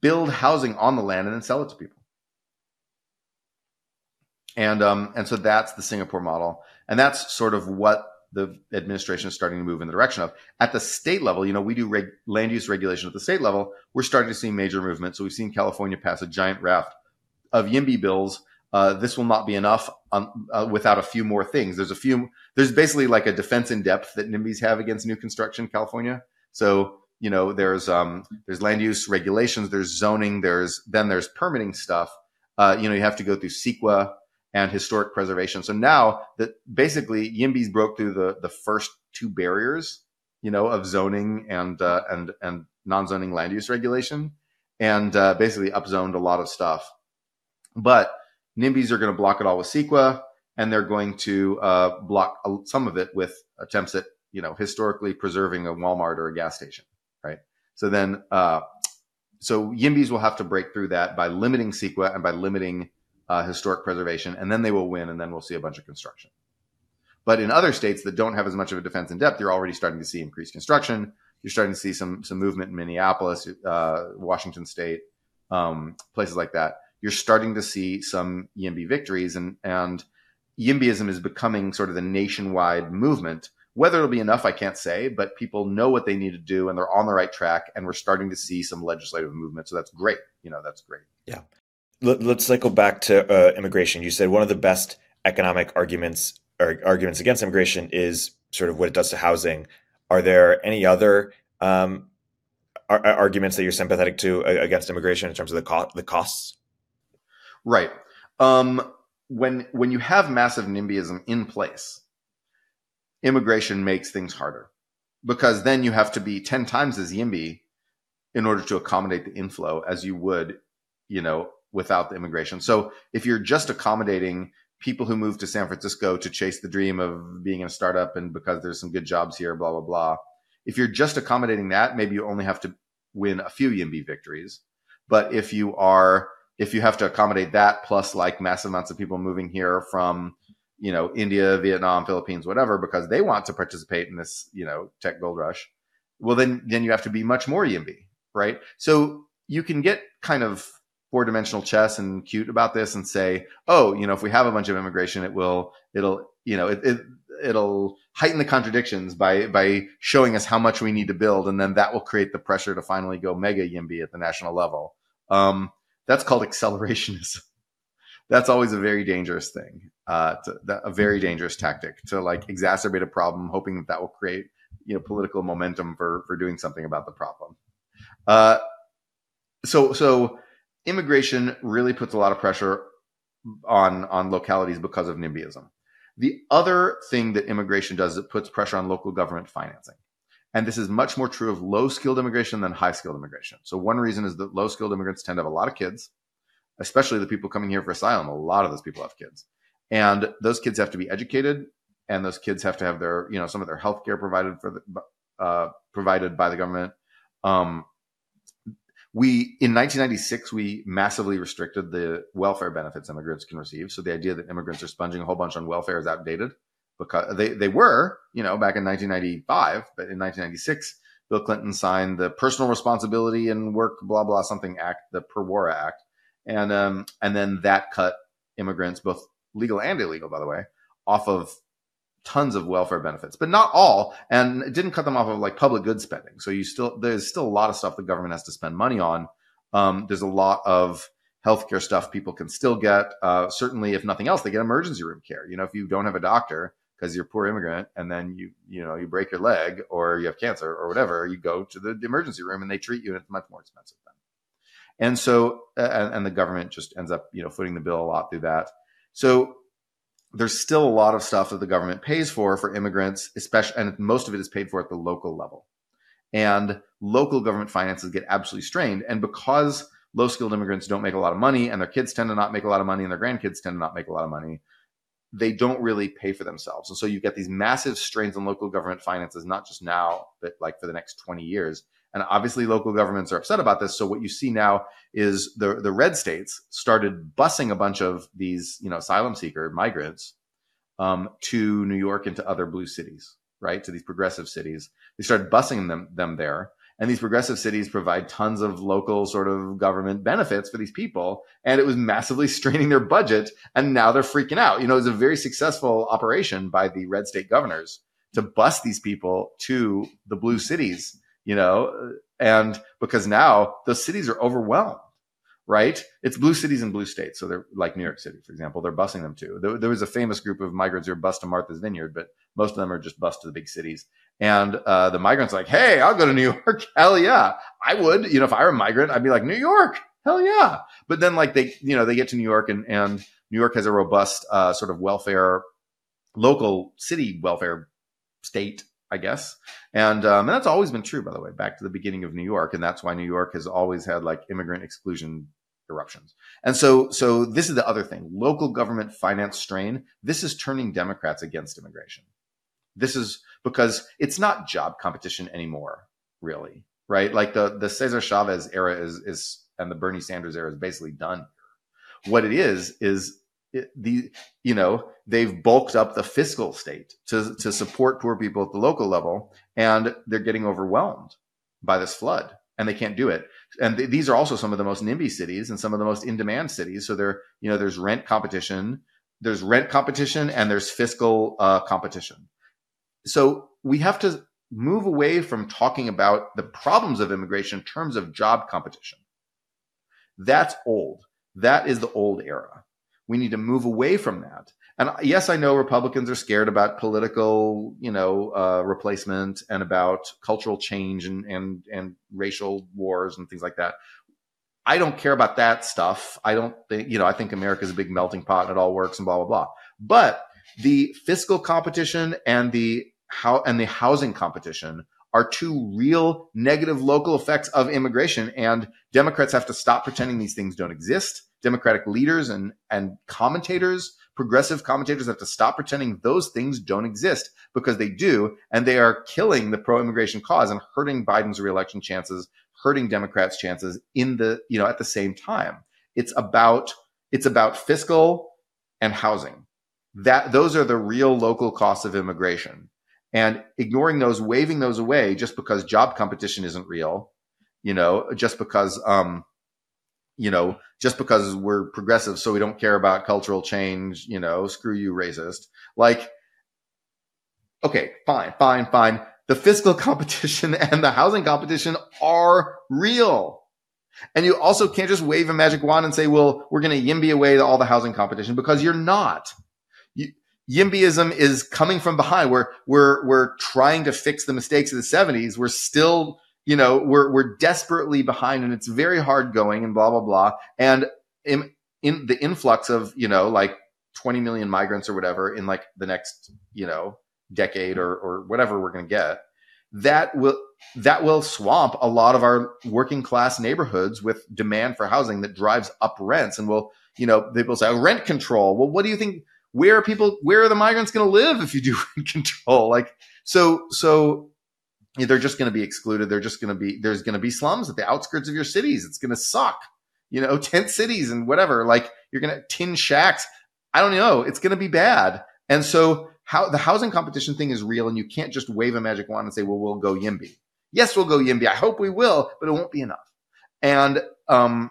build housing on the land, and then sell it to people. And um, and so that's the Singapore model, and that's sort of what the administration is starting to move in the direction of. At the state level, you know, we do reg- land use regulation at the state level. We're starting to see major movement. So we've seen California pass a giant raft of YIMBY bills. Uh, this will not be enough on, uh, without a few more things. There's a few. There's basically like a defense in depth that NIMBYs have against new construction in California. So you know, there's um, there's land use regulations, there's zoning, there's then there's permitting stuff. Uh, you know, you have to go through CEQA and historic preservation. So now that basically YIMBYs broke through the the first two barriers, you know, of zoning and uh, and and non-zoning land use regulation, and uh, basically upzoned a lot of stuff. But NIMBYs are going to block it all with CEQA, and they're going to uh, block some of it with attempts at you know historically preserving a Walmart or a gas station, right? So then, uh, so YIMBYs will have to break through that by limiting CEQA and by limiting uh, historic preservation, and then they will win, and then we'll see a bunch of construction. But in other states that don't have as much of a defense in depth, you're already starting to see increased construction. You're starting to see some some movement in Minneapolis, uh, Washington State, um, places like that. You're starting to see some YIMBY victories, and and YIMBYism is becoming sort of the nationwide movement. Whether it'll be enough, I can't say, but people know what they need to do, and they're on the right track. And we're starting to see some legislative movement, so that's great. You know, that's great. Yeah let, us cycle back to uh, immigration. You said one of the best economic arguments or arguments against immigration is sort of what it does to housing. Are there any other um, ar- arguments that you're sympathetic to uh, against immigration in terms of the co- the costs? Right. Um, when when you have massive NIMBYism in place, immigration makes things harder because then you have to be ten times as YIMBY in order to accommodate the inflow as you would, you know, without the immigration. So if you're just accommodating people who move to San Francisco to chase the dream of being in a startup and because there's some good jobs here, blah, blah, blah. If you're just accommodating that, maybe you only have to win a few YIMBY victories. But if you are, if you have to accommodate that plus like massive amounts of people moving here from, you know, India, Vietnam, Philippines, whatever, because they want to participate in this, you know, tech gold rush, well, then, then you have to be much more YIMBY, right? So you can get kind of four dimensional chess and cute about this and say, oh, you know, if we have a bunch of immigration, it will, it'll, you know, it, it it'll heighten the contradictions by by showing us how much we need to build, and then that will create the pressure to finally go mega YIMBY at the national level. Um, that's called accelerationism. that's always a very dangerous thing, uh, to, a very dangerous tactic to like exacerbate a problem, hoping that that will create you know political momentum for for doing something about the problem. Uh, so so immigration really puts a lot of pressure on on localities because of NIMBYism. The other thing that immigration does is it puts pressure on local government financing. And this is much more true of low skilled immigration than high skilled immigration. So one reason is that low skilled immigrants tend to have a lot of kids, especially the people coming here for asylum. A lot of those people have kids. And those kids have to be educated and those kids have to have their, you know, some of their health care provided for the, uh, provided by the government. Um, we in 1996 we massively restricted the welfare benefits immigrants can receive. So the idea that immigrants are sponging a whole bunch on welfare is outdated because they they were you know back in 1995, but in 1996 Bill Clinton signed the Personal Responsibility and Work blah blah something Act, the PRWORA Act, and um and then that cut immigrants both legal and illegal by the way off of tons of welfare benefits, but not all. And it didn't cut them off of like public good spending. So you still, there's still a lot of stuff the government has to spend money on. Um, there's a lot of healthcare stuff people can still get. Uh, certainly, if nothing else, they get emergency room care. You know, if you don't have a doctor because you're a poor immigrant and then you, you know, you break your leg or you have cancer or whatever, you go to the emergency room and they treat you and it's much more expensive then. And so, and, and the government just ends up, you know, footing the bill a lot through that. So there's still a lot of stuff that the government pays for for immigrants, especially, and most of it is paid for at the local level. And local government finances get absolutely strained. And because low skilled immigrants don't make a lot of money and their kids tend to not make a lot of money and their grandkids tend to not make a lot of money, they don't really pay for themselves. And so you get these massive strains on local government finances, not just now, but like for the next 20 years. And obviously local governments are upset about this. So what you see now is the, the red states started busing a bunch of these, you know, asylum seeker migrants um, to New York and to other blue cities, right? To these progressive cities. They started busing them, them there. And these progressive cities provide tons of local sort of government benefits for these people. And it was massively straining their budget. And now they're freaking out. You know, it was a very successful operation by the red state governors to bust these people to the blue cities, you know, and because now those cities are overwhelmed right? It's blue cities and blue states. So they're like New York City, for example, they're busing them to. There, there, was a famous group of migrants who were bused to Martha's Vineyard, but most of them are just bused to the big cities. And uh, the migrants like, hey, I'll go to New York. Hell yeah. I would. You know, if I were a migrant, I'd be like, New York. Hell yeah. But then like they, you know, they get to New York and, and New York has a robust uh, sort of welfare, local city welfare state I guess. And, um, and that's always been true, by the way, back to the beginning of New York. And that's why New York has always had like immigrant exclusion eruptions. And so, so this is the other thing local government finance strain. This is turning Democrats against immigration. This is because it's not job competition anymore, really, right? Like the, the Cesar Chavez era is, is, and the Bernie Sanders era is basically done. What it is, is the you know they've bulked up the fiscal state to to support poor people at the local level and they're getting overwhelmed by this flood and they can't do it. And th- these are also some of the most nimby cities and some of the most in demand cities. So there you know there's rent competition there's rent competition and there's fiscal uh, competition. So we have to move away from talking about the problems of immigration in terms of job competition. That's old. That is the old era we need to move away from that. And yes, I know Republicans are scared about political, you know, uh, replacement and about cultural change and, and, and racial wars and things like that. I don't care about that stuff. I don't think, you know, I think America is a big melting pot and it all works and blah, blah, blah. But the fiscal competition and the how and the housing competition are two real negative local effects of immigration. And Democrats have to stop pretending these things don't exist Democratic leaders and, and commentators, progressive commentators have to stop pretending those things don't exist because they do. And they are killing the pro immigration cause and hurting Biden's reelection chances, hurting Democrats' chances in the, you know, at the same time. It's about, it's about fiscal and housing. That those are the real local costs of immigration. And ignoring those, waving those away just because job competition isn't real, you know, just because um, you know, just because we're progressive, so we don't care about cultural change, you know, screw you, racist. Like, okay, fine, fine, fine. The fiscal competition and the housing competition are real. And you also can't just wave a magic wand and say, well, we're going to YIMBY away all the housing competition because you're not. You, YIMBYism is coming from behind. We're, we're, we're trying to fix the mistakes of the 70s. We're still you know, we're, we're desperately behind and it's very hard going and blah, blah, blah. And in, in the influx of, you know, like 20 million migrants or whatever in like the next, you know, decade or, or whatever we're going to get, that will, that will swamp a lot of our working class neighborhoods with demand for housing that drives up rents and will, you know, people say oh, rent control. Well, what do you think? Where are people, where are the migrants going to live if you do rent control? Like, so, so they're just going to be excluded. They're just going to be, there's going to be slums at the outskirts of your cities. It's going to suck, you know, tent cities and whatever. Like you're going to tin shacks. I don't know. It's going to be bad. And so how the housing competition thing is real and you can't just wave a magic wand and say, well, we'll go YIMBY. Yes, we'll go YIMBY. I hope we will, but it won't be enough. And, um,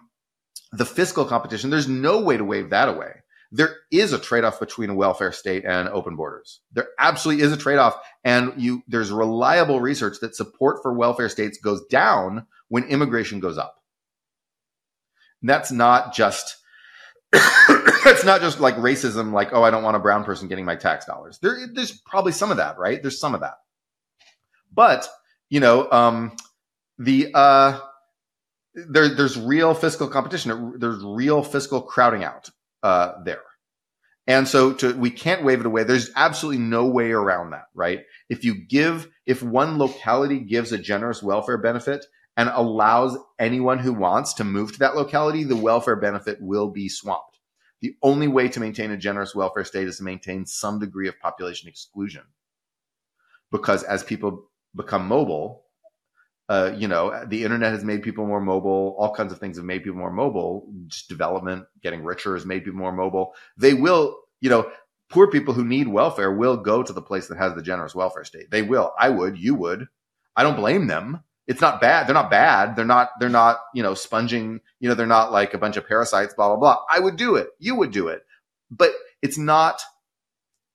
the fiscal competition, there's no way to wave that away there is a trade-off between a welfare state and open borders. There absolutely is a trade-off. And you, there's reliable research that support for welfare states goes down when immigration goes up. And that's not just, it's not just like racism, like, oh, I don't want a brown person getting my tax dollars. There, there's probably some of that, right? There's some of that. But, you know, um, the, uh, there, there's real fiscal competition. There's real fiscal crowding out uh, there. And so to, we can't wave it away. There's absolutely no way around that, right? If you give, if one locality gives a generous welfare benefit and allows anyone who wants to move to that locality, the welfare benefit will be swamped. The only way to maintain a generous welfare state is to maintain some degree of population exclusion. Because as people become mobile, uh, you know, the internet has made people more mobile. All kinds of things have made people more mobile. Just development, getting richer has made people more mobile. They will, you know, poor people who need welfare will go to the place that has the generous welfare state. They will. I would. You would. I don't blame them. It's not bad. They're not bad. They're not. They're not. You know, sponging. You know, they're not like a bunch of parasites. Blah blah blah. I would do it. You would do it. But it's not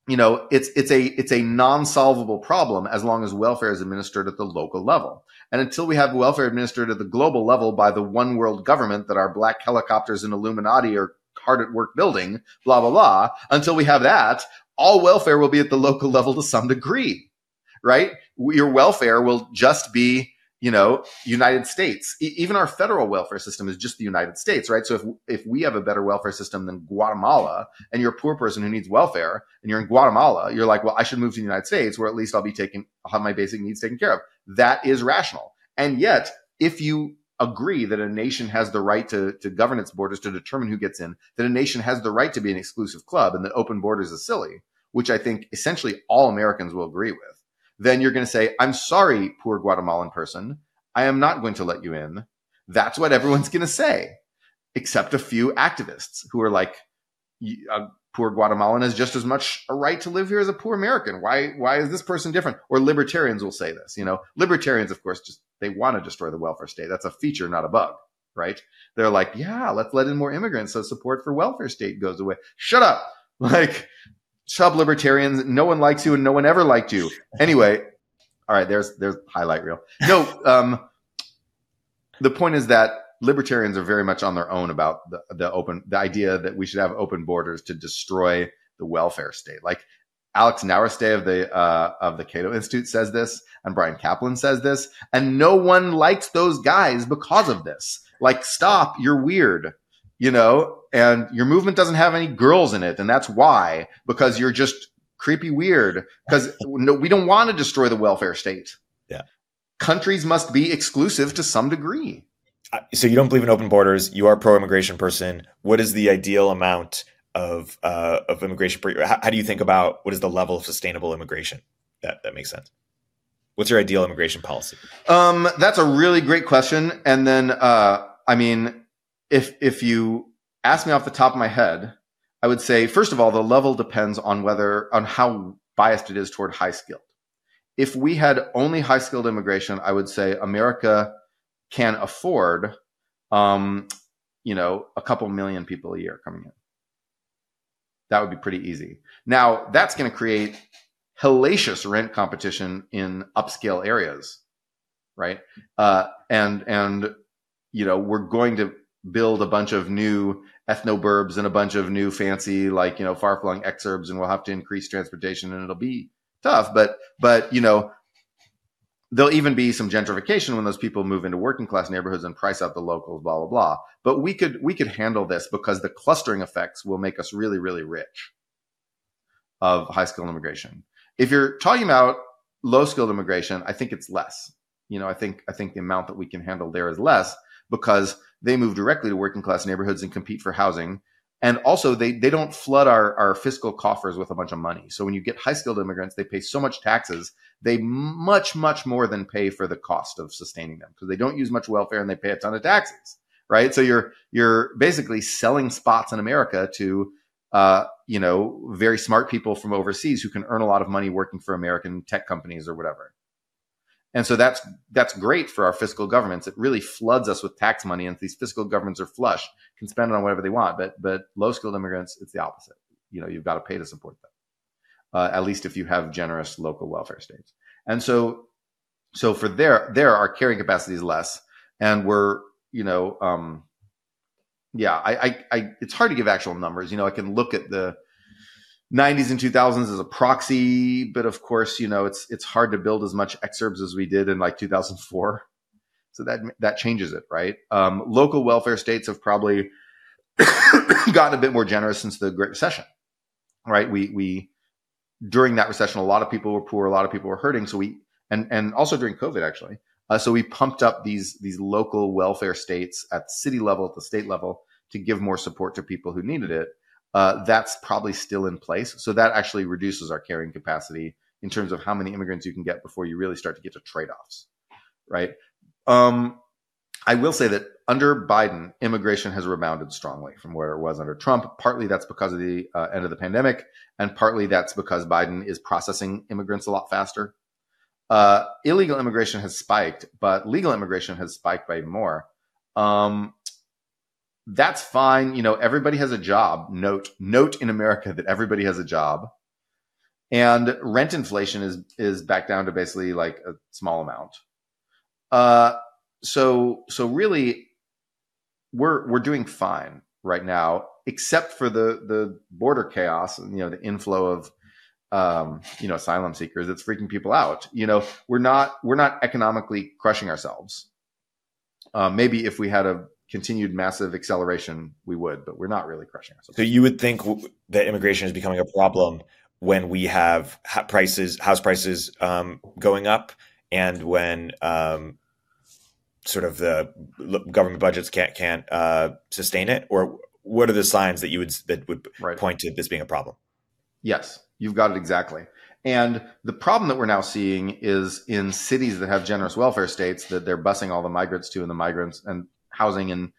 you know, it's it's a it's a non-solvable problem as long as welfare is administered at the local level. And until we have welfare administered at the global level by the one world government that our black helicopters and Illuminati are hard at work building, blah blah blah, until we have that, all welfare will be at the local level to some degree. Right? Your welfare will just be you know, United States. E- even our federal welfare system is just the United States, right? So if if we have a better welfare system than Guatemala, and you're a poor person who needs welfare, and you're in Guatemala, you're like, well, I should move to the United States, where at least I'll be taken, I'll have my basic needs taken care of. That is rational. And yet, if you agree that a nation has the right to, to govern its borders to determine who gets in, that a nation has the right to be an exclusive club, and that open borders is silly, which I think essentially all Americans will agree with then you're going to say, I'm sorry, poor Guatemalan person. I am not going to let you in. That's what everyone's going to say, except a few activists who are like, poor Guatemalan has just as much a right to live here as a poor American. Why, why is this person different? Or libertarians will say this, you know, libertarians, of course, just, they want to destroy the welfare state. That's a feature, not a bug, right? They're like, yeah, let's let in more immigrants. So support for welfare state goes away. Shut up. Like, sub libertarians. No one likes you and no one ever liked you. Anyway, all right, there's there's highlight reel. No, um, the point is that libertarians are very much on their own about the, the open the idea that we should have open borders to destroy the welfare state. Like Alex Nowrasteh of the uh, of the Cato Institute says this, and Bryan Caplan says this, and no one likes those guys because of this. Like, stop, you're weird you know, and your movement doesn't have any girls in it. And that's why, because you're just creepy weird. Because no, we don't want to destroy the welfare state. Yeah. Countries must be exclusive to some degree. So you don't believe in open borders. You are a pro-immigration person. What is the ideal amount of uh, of immigration? How, how do you think about what is the level of sustainable immigration? That that makes sense. What's your ideal immigration policy? Um, that's a really great question. And then, uh, I mean, if if you ask me off the top of my head, I would say first of all the level depends on whether on how biased it is toward high skilled. If we had only high skilled immigration, I would say America can afford, um, you know, a couple million people a year coming in. That would be pretty easy. Now that's going to create hellacious rent competition in upscale areas, right? Uh, and and you know we're going to build a bunch of new ethnoburbs and a bunch of new fancy like you know far flung exurbs and we'll have to increase transportation and it'll be tough but but you know there'll even be some gentrification when those people move into working class neighborhoods and price out the locals blah blah blah but we could we could handle this because the clustering effects will make us really really rich of high skilled immigration if you're talking about low skilled immigration i think it's less you know i think i think the amount that we can handle there is less because they move directly to working class neighborhoods and compete for housing. And also, they, they don't flood our, our fiscal coffers with a bunch of money. So when you get high skilled immigrants, they pay so much taxes, they much, much more than pay for the cost of sustaining them because they don't use much welfare and they pay a ton of taxes, right? So you're you're basically selling spots in America to uh, you know very smart people from overseas who can earn a lot of money working for American tech companies or whatever. And so that's that's great for our fiscal governments. It really floods us with tax money, and these fiscal governments are flush, can spend it on whatever they want. But but low skilled immigrants, it's the opposite. You know, you've got to pay to support them. Uh, at least if you have generous local welfare states. And so so for there there our carrying capacity is less, and we're you know um, yeah I, I I it's hard to give actual numbers. You know, I can look at the 90s and 2000s as a proxy, but of course, you know, it's it's hard to build as much exurbs as we did in like 2004. So that that changes it, right? Um, local welfare states have probably gotten a bit more generous since the Great Recession, right? We we during that recession, a lot of people were poor, a lot of people were hurting. So we and and also during COVID, actually. Uh, so we pumped up these these local welfare states at the city level, at the state level, to give more support to people who needed it. Uh, that's probably still in place. So that actually reduces our carrying capacity in terms of how many immigrants you can get before you really start to get to trade offs, right? Um, I will say that under Biden, immigration has rebounded strongly from where it was under Trump. Partly that's because of the uh, end of the pandemic, and partly that's because Biden is processing immigrants a lot faster. Uh, illegal immigration has spiked, but legal immigration has spiked by more. Um, that's fine. You know, everybody has a job. Note, note in America that everybody has a job. And rent inflation is is back down to basically like a small amount. Uh, so so really, we're we're doing fine right now, except for the the border chaos and you know the inflow of um, you know asylum seekers. It's freaking people out. You know, we're not we're not economically crushing ourselves. Uh, maybe if we had a continued massive acceleration, we would, but we're not really crushing ourselves. So you would think that immigration is becoming a problem when we have prices, house prices um, going up, and when um, sort of the government budgets can't can't uh, sustain it, or what are the signs that you would that would right. point to this being a problem? Yes, you've got it exactly. And the problem that we're now seeing is in cities that have generous welfare states that they're busing all the migrants to, and the migrants and housing and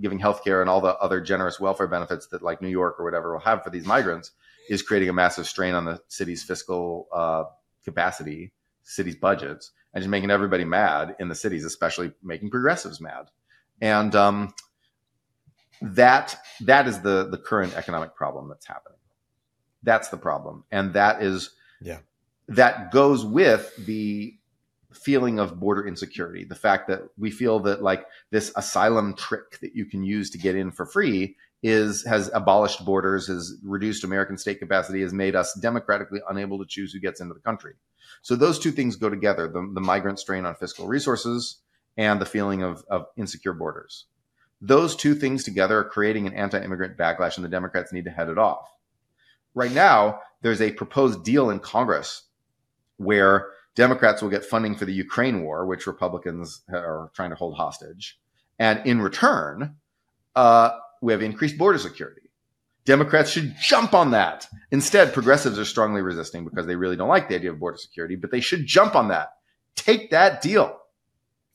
giving healthcare and all the other generous welfare benefits that like New York or whatever will have for these migrants is creating a massive strain on the city's fiscal uh, capacity, city's budgets, and just making everybody mad in the cities, especially making progressives mad. And um, that that is the the current economic problem that's happening. That's the problem, and that is yeah that goes with the feeling of border insecurity, the fact that we feel that like this asylum trick that you can use to get in for free is has abolished borders, has reduced American state capacity, has made us democratically unable to choose who gets into the country. So those two things go together: the, the migrant strain on fiscal resources and the feeling of, of insecure borders. Those two things together are creating an anti-immigrant backlash, and the Democrats need to head it off. Right now, there's a proposed deal in Congress where Democrats will get funding for the Ukraine war, which Republicans are trying to hold hostage. And in return, uh, we have increased border security. Democrats should jump on that. Instead, progressives are strongly resisting because they really don't like the idea of border security, but they should jump on that. Take that deal.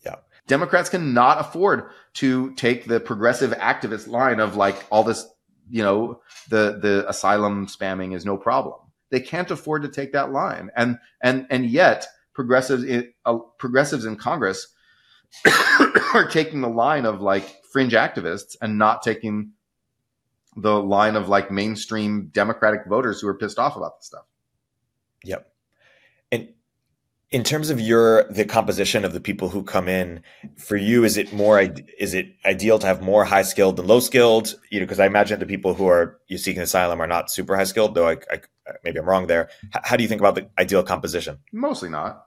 Yeah. Democrats cannot afford to take the progressive activist line of like all this, you know, the, the asylum spamming is no problem. They can't afford to take that line, and and and yet progressives in, uh, progressives in Congress are taking the line of like fringe activists and not taking the line of like mainstream Democratic voters who are pissed off about this stuff. Yep. And in terms of your the composition of the people who come in for you is it more is it ideal to have more high skilled than low skilled you know because i imagine the people who are you seeking asylum are not super high skilled though I, I, maybe i'm wrong there. H- how do you think about the ideal composition? Mostly not.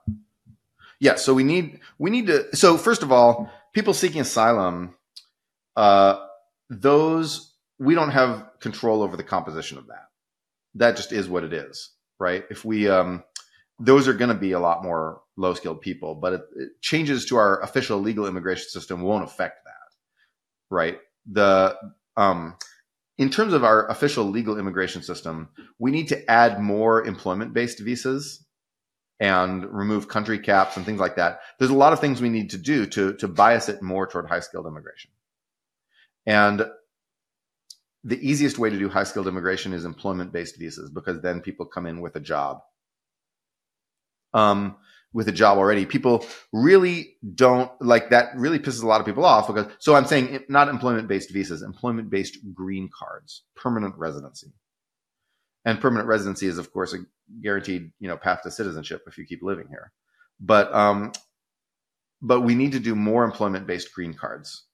Yeah so we need we need to so first of all people seeking asylum uh those we don't have control over the composition of that. That just is what it is right? If we um those are going to be a lot more low skilled people, but it, it changes to our official legal immigration system won't affect that, right? The um, in terms of our official legal immigration system, we need to add more employment based visas and remove country caps and things like that. There's a lot of things we need to do to to bias it more toward high skilled immigration. And the easiest way to do high skilled immigration is employment based visas because then people come in with a job um, with a job already. People really don't like that. Really pisses a lot of people off because. So I'm saying not employment based visas, employment based green cards, permanent residency, and permanent residency is of course a guaranteed you know path to citizenship if you keep living here. But um, but we need to do more employment based green cards.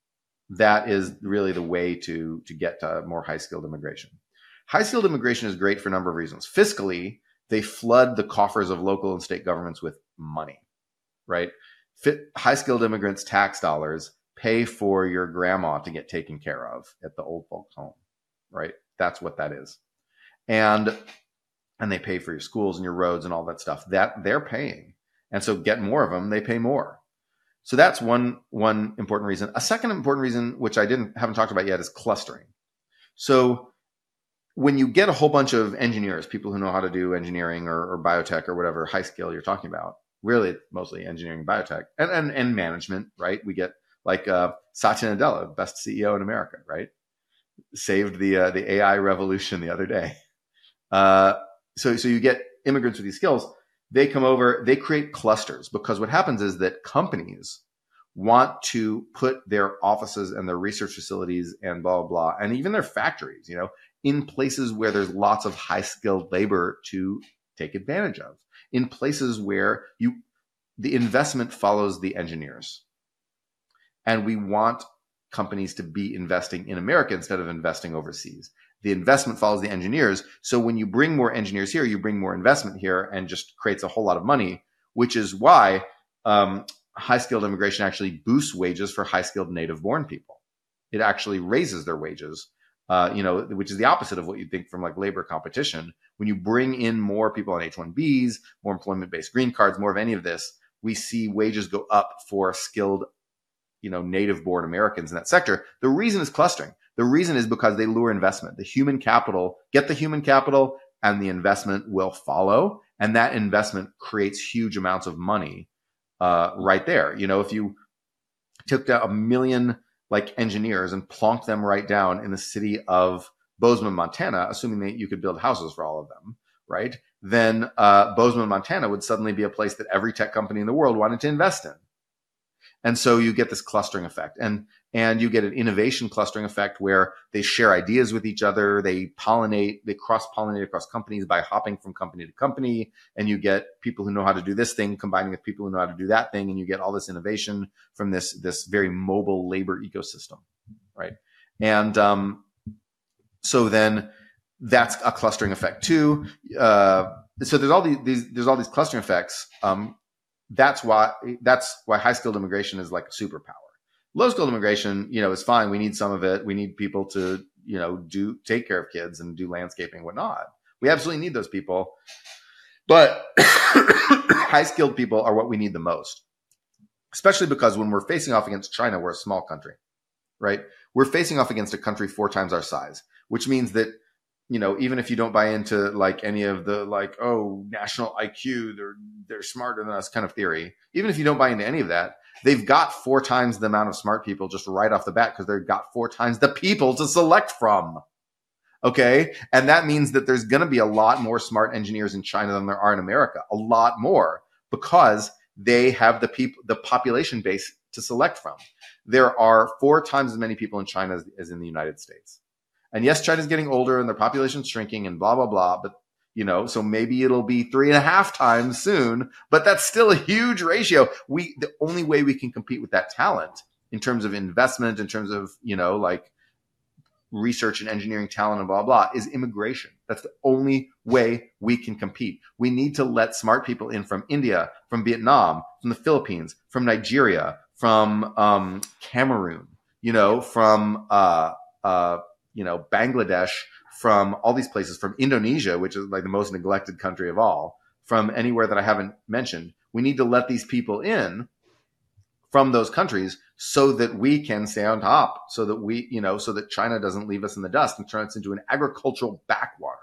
That is really the way to to get to more high skilled immigration. High skilled immigration is great for a number of reasons. Fiscally, they flood the coffers of local and state governments with money, right? Fit, high skilled immigrants' tax dollars pay for your grandma to get taken care of at the old folks' home, right? That's what that is. And and they pay for your schools and your roads and all that stuff. That they're paying. And so get more of them, they pay more. So that's one one important reason. A second important reason, which I didn't haven't talked about yet, is clustering. So when you get a whole bunch of engineers, people who know how to do engineering or, or biotech or whatever high skill you're talking about, really mostly engineering, biotech, and and, and management, right? We get like uh, Satya Nadella, best CEO in America, right? Saved the uh, the AI revolution the other day. Uh, so so you get immigrants with these skills. They come over, they create clusters because what happens is that companies want to put their offices and their research facilities and blah, blah, blah, and even their factories, you know, in places where there's lots of high skilled labor to take advantage of, in places where you, the investment follows the engineers. And we want companies to be investing in America instead of investing overseas. The investment follows the engineers. So when you bring more engineers here, you bring more investment here and just creates a whole lot of money, which is why um, high skilled immigration actually boosts wages for high skilled native born people. It actually raises their wages, uh, you know, which is the opposite of what you think from like labor competition. When you bring in more people on H 1Bs, more employment based green cards, more of any of this, we see wages go up for skilled, you know, native born Americans in that sector. The reason is clustering. The reason is because they lure investment. The human capital, get the human capital and the investment will follow. And that investment creates huge amounts of money uh, right there. You know, if you took a million like engineers and plonked them right down in the city of Bozeman, Montana, assuming that you could build houses for all of them, right? Then uh, Bozeman, Montana would suddenly be a place that every tech company in the world wanted to invest in. And so you get this clustering effect and, and you get an innovation clustering effect where they share ideas with each other. They pollinate, they cross pollinate across companies by hopping from company to company. And you get people who know how to do this thing combining with people who know how to do that thing. And you get all this innovation from this, this very mobile labor ecosystem. Right. And, um, so then that's a clustering effect too. Uh, so there's all these, these, there's all these clustering effects. Um, that's why that's why high skilled immigration is like a superpower. Low skilled immigration, you know, is fine. We need some of it. We need people to, you know, do take care of kids and do landscaping and whatnot. We absolutely need those people. But high skilled people are what we need the most, especially because when we're facing off against China, we're a small country, right? We're facing off against a country four times our size, which means that you know, even if you don't buy into like any of the like, oh, national IQ, they're they're smarter than us kind of theory. Even if you don't buy into any of that, they've got four times the amount of smart people just right off the bat because they've got four times the people to select from. Okay. And that means that there's going to be a lot more smart engineers in China than there are in America, a lot more because they have the people, the population base to select from. There are four times as many people in China as, as in the United States. And yes, China's getting older and their population's shrinking and blah, blah, blah. But, you know, so maybe it'll be three and a half times soon, but that's still a huge ratio. We, the only way we can compete with that talent in terms of investment, in terms of, you know, like research and engineering talent and blah, blah, is immigration. That's the only way we can compete. We need to let smart people in from India, from Vietnam, from the Philippines, from Nigeria, from um, Cameroon, you know, from uh, uh, you know, Bangladesh, from all these places, from Indonesia, which is like the most neglected country of all, from anywhere that I haven't mentioned. We need to let these people in from those countries so that we can stay on top, so that we, you know, so that China doesn't leave us in the dust and turn us into an agricultural backwater.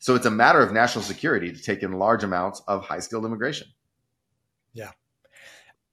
So it's a matter of national security to take in large amounts of high skilled immigration. Yeah.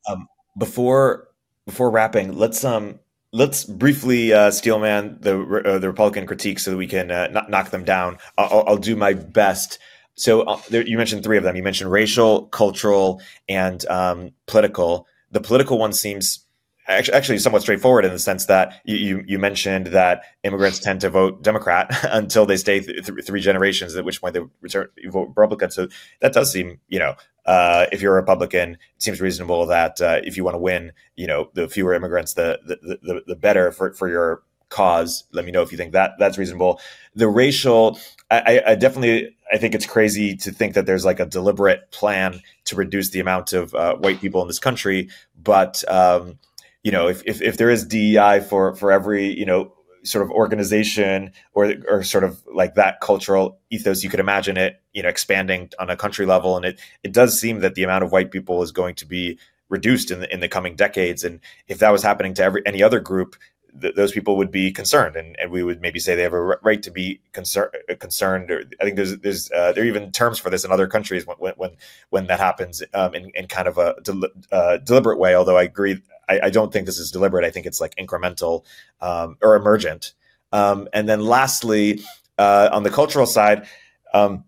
Um, before before wrapping, let's um let's briefly uh, steelman the uh, the Republican critique so that we can uh, knock them down. I'll, I'll, do my best. So uh, there, you mentioned three of them. You mentioned racial, cultural, and um, political. The political one seems actually somewhat straightforward in the sense that you, you, you, mentioned that immigrants tend to vote Democrat until they stay th- th- three generations, at which point they return vote Republican. So that does seem, you know, uh, if you're a Republican, it seems reasonable that uh, if you want to win, you know, the fewer immigrants, the the, the, the better for, for your cause. Let me know if you think that that's reasonable. The racial, I, I, definitely, I think it's crazy to think that there's like a deliberate plan to reduce the amount of uh, white people in this country, but um, you know, if, if, if there is DEI for, for every, you know, sort of organization or, or sort of like that cultural ethos, you could imagine it, you know, expanding on a country level. And it, it does seem that the amount of white people is going to be reduced in the, in the coming decades. And if that was happening to every, any other group, th- those people would be concerned, and, and we would maybe say they have a right to be concerned. Concerned, or I think there's there's uh, there are even terms for this in other countries when when when that happens um, in, in kind of a del- uh, deliberate way. Although I agree, I, I, don't think this is deliberate. I think it's like incremental um, or emergent. Um, and then lastly, uh, on the cultural side. Um,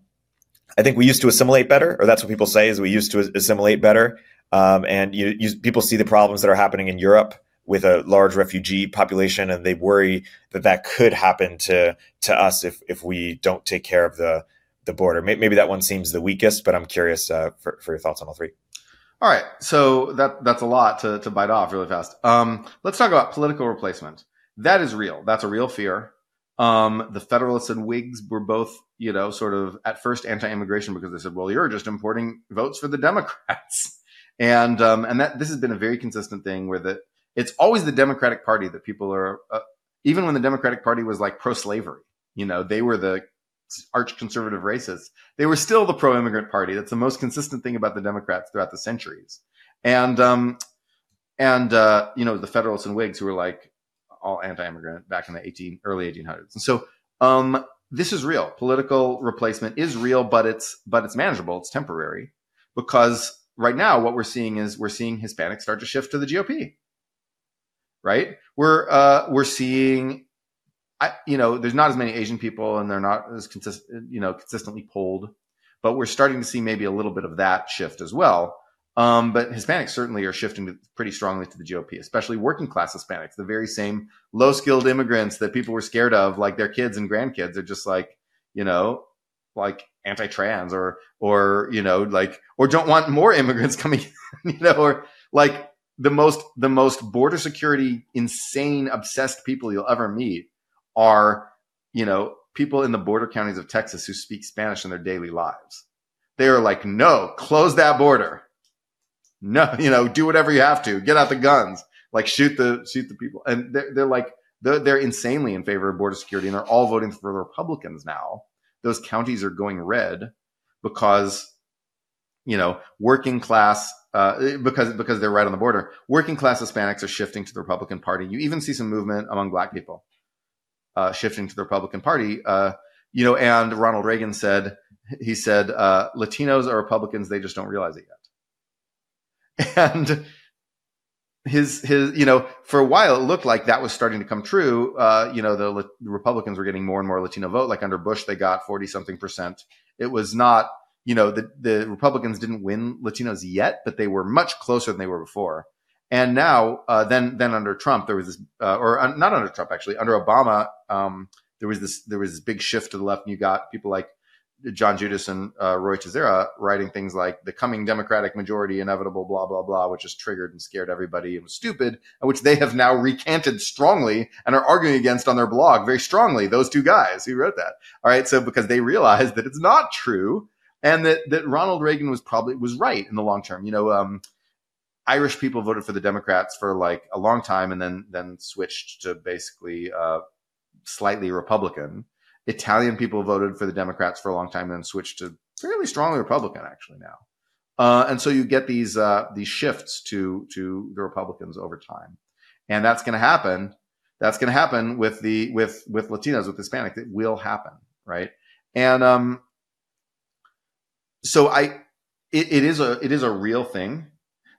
I think we used to assimilate better, or that's what people say is we used to assimilate better. Um, and you, you, people see the problems that are happening in Europe with a large refugee population, and they worry that that could happen to to us if if we don't take care of the the border. Maybe that one seems the weakest, but I'm curious uh, for for your thoughts on all three. All right, so that that's a lot to to bite off really fast. Um, let's talk about political replacement. That is real. That's a real fear. Um, the Federalists and Whigs were both, you know, sort of at first anti-immigration because they said, "Well, you're just importing votes for the Democrats," and um, and that this has been a very consistent thing where that it's always the Democratic Party that people are, uh, even when the Democratic Party was like pro-slavery, you know, they were the arch conservative racists. They were still the pro-immigrant party. That's the most consistent thing about the Democrats throughout the centuries, and um, and uh, you know, the Federalists and Whigs who were like all anti-immigrant back in the 18 early 1800s. And so um, this is real. Political replacement is real, but it's but it's manageable. It's temporary because right now what we're seeing is we're seeing Hispanics start to shift to the GOP. Right? We're uh, we're seeing I, you know, there's not as many Asian people and they're not as consistent, you know, consistently polled, but we're starting to see maybe a little bit of that shift as well. Um, but Hispanics certainly are shifting pretty strongly to the GOP, especially working class Hispanics, the very same low skilled immigrants that people were scared of, like their kids and grandkids are just like, you know, like anti-trans or, or, you know, like, or don't want more immigrants coming, you know, or like the most, the most border security, insane, obsessed people you'll ever meet are, you know, people in the border counties of Texas who speak Spanish in their daily lives. They are like, no, close that border no, you know, do whatever you have to, get out the guns, like shoot the shoot the people, and they're they're like they're, they're insanely in favor of border security, and they're all voting for the Republicans now. Those counties are going red because you know working class uh, because because they're right on the border. Working class Hispanics are shifting to the Republican Party. You even see some movement among Black people uh, shifting to the Republican Party. Uh, you know, and Ronald Reagan said he said uh, Latinos are Republicans. They just don't realize it yet and his his you know for a while it looked like that was starting to come true uh, you know the, the, republicans were getting more and more latino vote like under bush they got 40 something percent it was not you know the, the republicans didn't win latinos yet but they were much closer than they were before and now uh, then then under trump there was this uh, or uh, not under trump actually under obama um, there was this there was this big shift to the left and you got people like John Judis and uh, Ruy Teixeira writing things like the coming Democratic majority inevitable, blah, blah, blah, which just triggered and scared everybody and was stupid, which they have now recanted strongly and are arguing against on their blog very strongly. Those two guys who wrote that. All right. So because they realized that it's not true and that, that Ronald Reagan was probably was right in the long term. You know, um, Irish people voted for the Democrats for like a long time and then, then switched to basically, uh, slightly Republican Italian people voted for the Democrats for a long time and then switched to fairly strongly Republican actually now. Uh, and so you get these uh, these shifts to to the Republicans over time, and that's going to happen. That's going to happen with the with with Latinos with Hispanics. It will happen, right? And um, so I, it, it is a it is a real thing,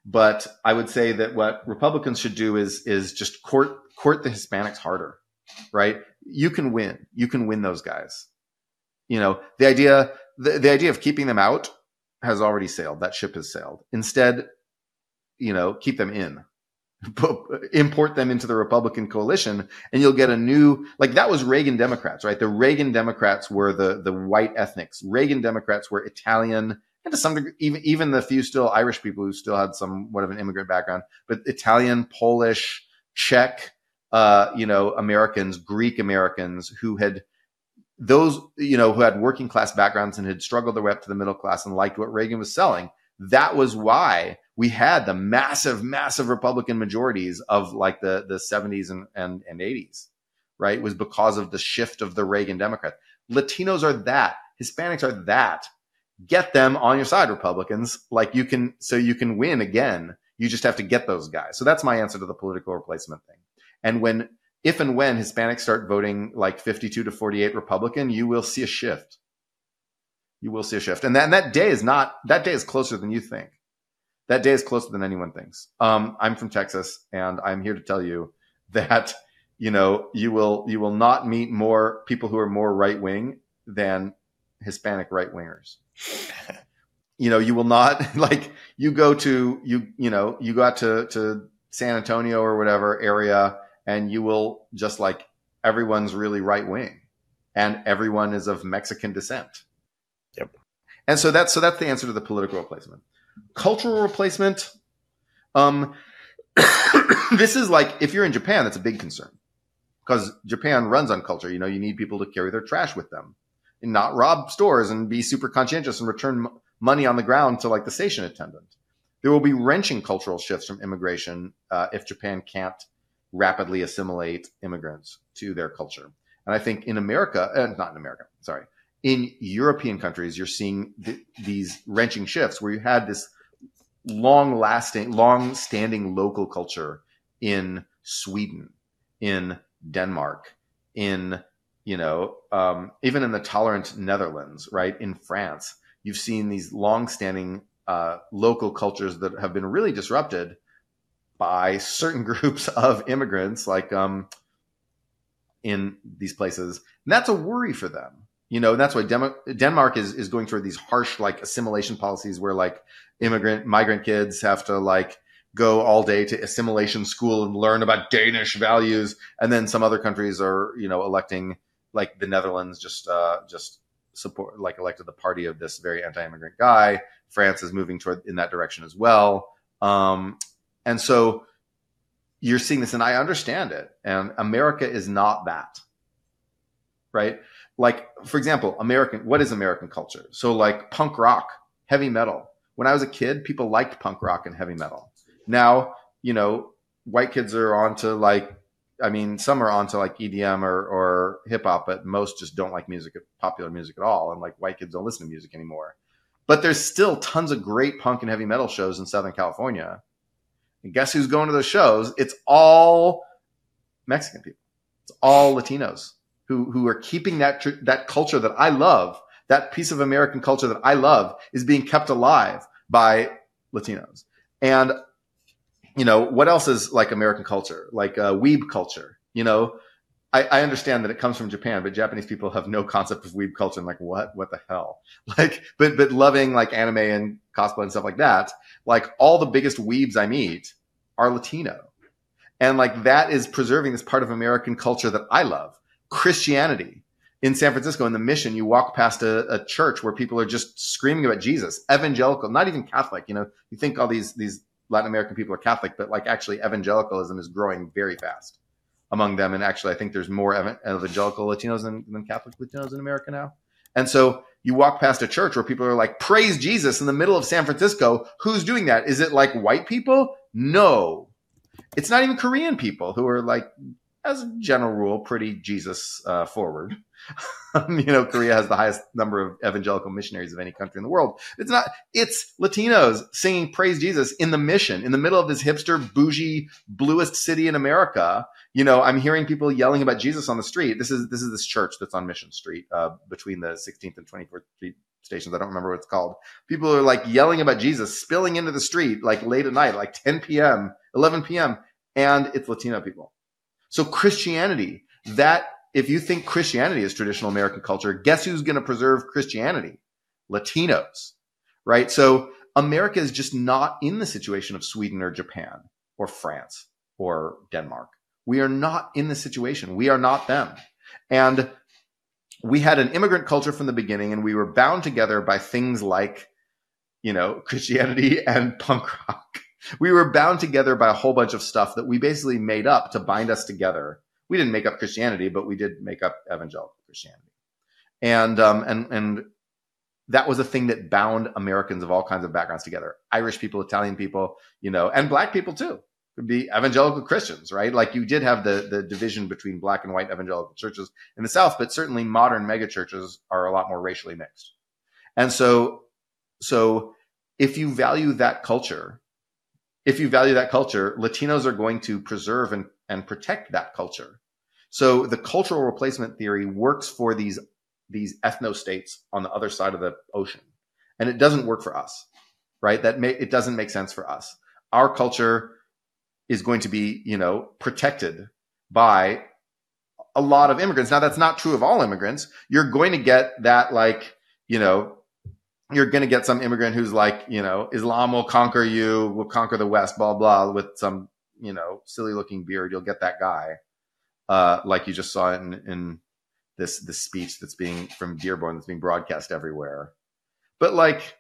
but I would say that what Republicans should do is is just court court the Hispanics harder, right? you can win. You can win those guys. You know, the idea, the, the idea of keeping them out has already sailed. That ship has sailed. Instead, you know, keep them in. import them into the Republican coalition and you'll get a new like that was Reagan Democrats, right? The Reagan Democrats were the the white ethnics. Reagan Democrats were Italian and to some degree even even the few still Irish people who still had somewhat of an immigrant background, but Italian, Polish, Czech, uh, you know, Americans, Greek Americans who had those, you know, who had working class backgrounds and had struggled their way up to the middle class and liked what Reagan was selling. That was why we had the massive, massive Republican majorities of like the, the 70s and, and, and 80s, right? It was because of the shift of the Reagan Democrats. Latinos are that. Hispanics are that. Get them on your side, Republicans. Like you can, so you can win again. You just have to get those guys. So that's my answer to the political replacement thing. And when if and when Hispanics start voting like 52 to 48 Republican, you will see a shift. You will see a shift. And that, and that day is not, that day is closer than you think. That day is closer than anyone thinks. Um, I'm from Texas and I'm here to tell you that, you know, you will, you will not meet more people who are more right wing than Hispanic right wingers. you know, you will not like you go to you, you know, you got to, to San Antonio or whatever area and you will just like everyone's really right wing and everyone is of Mexican descent. Yep. And so that's so that's the answer to the political replacement. Cultural replacement. Um, this is like if you're in Japan, that's a big concern because Japan runs on culture. You know, you need people to carry their trash with them and not rob stores and be super conscientious and return m- money on the ground to like the station attendant. There will be wrenching cultural shifts from immigration uh, if Japan can't rapidly assimilate immigrants to their culture. And I think in America, uh, not in America, sorry, in European countries, you're seeing th- these wrenching shifts where you had this long lasting, long standing local culture in Sweden, in Denmark, in, you know, um, even in the tolerant Netherlands, right? In France, you've seen these long standing uh, local cultures that have been really disrupted by certain groups of immigrants, like um, in these places. And that's a worry for them. You know, that's why Demo- Denmark is, is going through these harsh like assimilation policies where like immigrant migrant kids have to like go all day to assimilation school and learn about Danish values, and then some other countries are you know electing like the Netherlands just uh, just support like elected the party of this very anti-immigrant guy. France is moving toward in that direction as well. Um, and so you're seeing this, and I understand it. And America is not that, right? Like, for example, American, what is American culture? So, like punk rock, heavy metal. When I was a kid, people liked punk rock and heavy metal. Now, you know, white kids are onto like, I mean, some are onto like EDM or, or hip hop, but most just don't like music, popular music at all. And like white kids don't listen to music anymore. But there's still tons of great punk and heavy metal shows in Southern California and guess who's going to those shows? It's all Mexican people. It's all Latinos who, who are keeping that, tr- that culture that I love, that piece of American culture that I love is being kept alive by Latinos. And, you know, what else is like American culture? Like uh, weeb culture, you know, I, I, understand that it comes from Japan, but Japanese people have no concept of weeb culture and like, what, what the hell? Like, but, but loving like anime and cosplay and stuff like that like all the biggest weebs I meet are Latino. And like that is preserving this part of American culture that I love. Christianity. In San Francisco, in the mission, you walk past a, a church where people are just screaming about Jesus, evangelical, not even Catholic. You know, you think all these, these Latin American people are Catholic, but like actually evangelicalism is growing very fast among them. And actually, I think there's more evangelical Latinos than, than Catholic Latinos in America now. And so you walk past a church where people are like, praise Jesus in the middle of San Francisco. Who's doing that? Is it like white people? No. It's not even Korean people who are like, as a general rule, pretty Jesus uh, forward. you know, Korea has the highest number of evangelical missionaries of any country in the world. It's not, it's Latinos singing praise Jesus in the mission, in the middle of this hipster, bougie, bluest city in America. You know, I'm hearing people yelling about Jesus on the street. This is, this is this church that's on Mission Street, uh, between the 16th and 24th Street stations. I don't remember what it's called. People are like yelling about Jesus, spilling into the street, like late at night, like 10 p.m., 11 p.m. And it's Latino people. So Christianity, that if you think Christianity is traditional American culture, guess who's going to preserve Christianity? Latinos, right? So America is just not in the situation of Sweden or Japan or France or Denmark. We are not in the situation. We are not them. And we had an immigrant culture from the beginning and we were bound together by things like, you know, Christianity and punk rock. We were bound together by a whole bunch of stuff that we basically made up to bind us together we didn't make up Christianity, but we did make up evangelical Christianity. And, um, and, and that was a thing that bound Americans of all kinds of backgrounds together. Irish people, Italian people, you know, and black people too. Could be evangelical Christians, right? Like you did have the, the division between black and white evangelical churches in the South, but certainly modern megachurches are a lot more racially mixed. And so, so if you value that culture, if you value that culture, Latinos are going to preserve and, and protect that culture So the cultural replacement theory works for these these ethno states on the other side of the ocean, and it doesn't work for us, right? That may, it doesn't make sense for us. Our culture is going to be, you know, protected by a lot of immigrants. Now that's not true of all immigrants. You're going to get that like, you know, you're going to get some immigrant who's like, you know, Islam will conquer you, will conquer the West, blah, blah, with some, you know, silly looking beard. You'll get that guy. Uh, like you just saw in, in this, this speech that's being from Dearborn that's being broadcast everywhere. But like,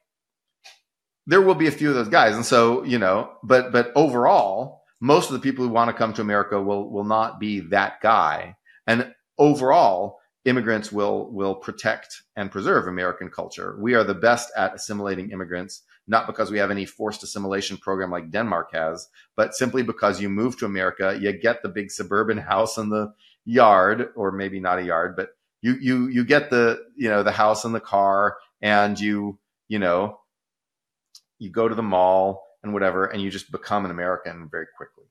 there will be a few of those guys. And so, you know, but, but overall, most of the people who want to come to America will, will not be that guy. And overall, immigrants will will protect and preserve American culture. We are the best at assimilating immigrants, not because we have any forced assimilation program like Denmark has, but simply because you move to America, you get the big suburban house and the yard, or maybe not a yard, but you you you get the you know the house and the car, and you you know you go to the mall and whatever, and you just become an American very quickly.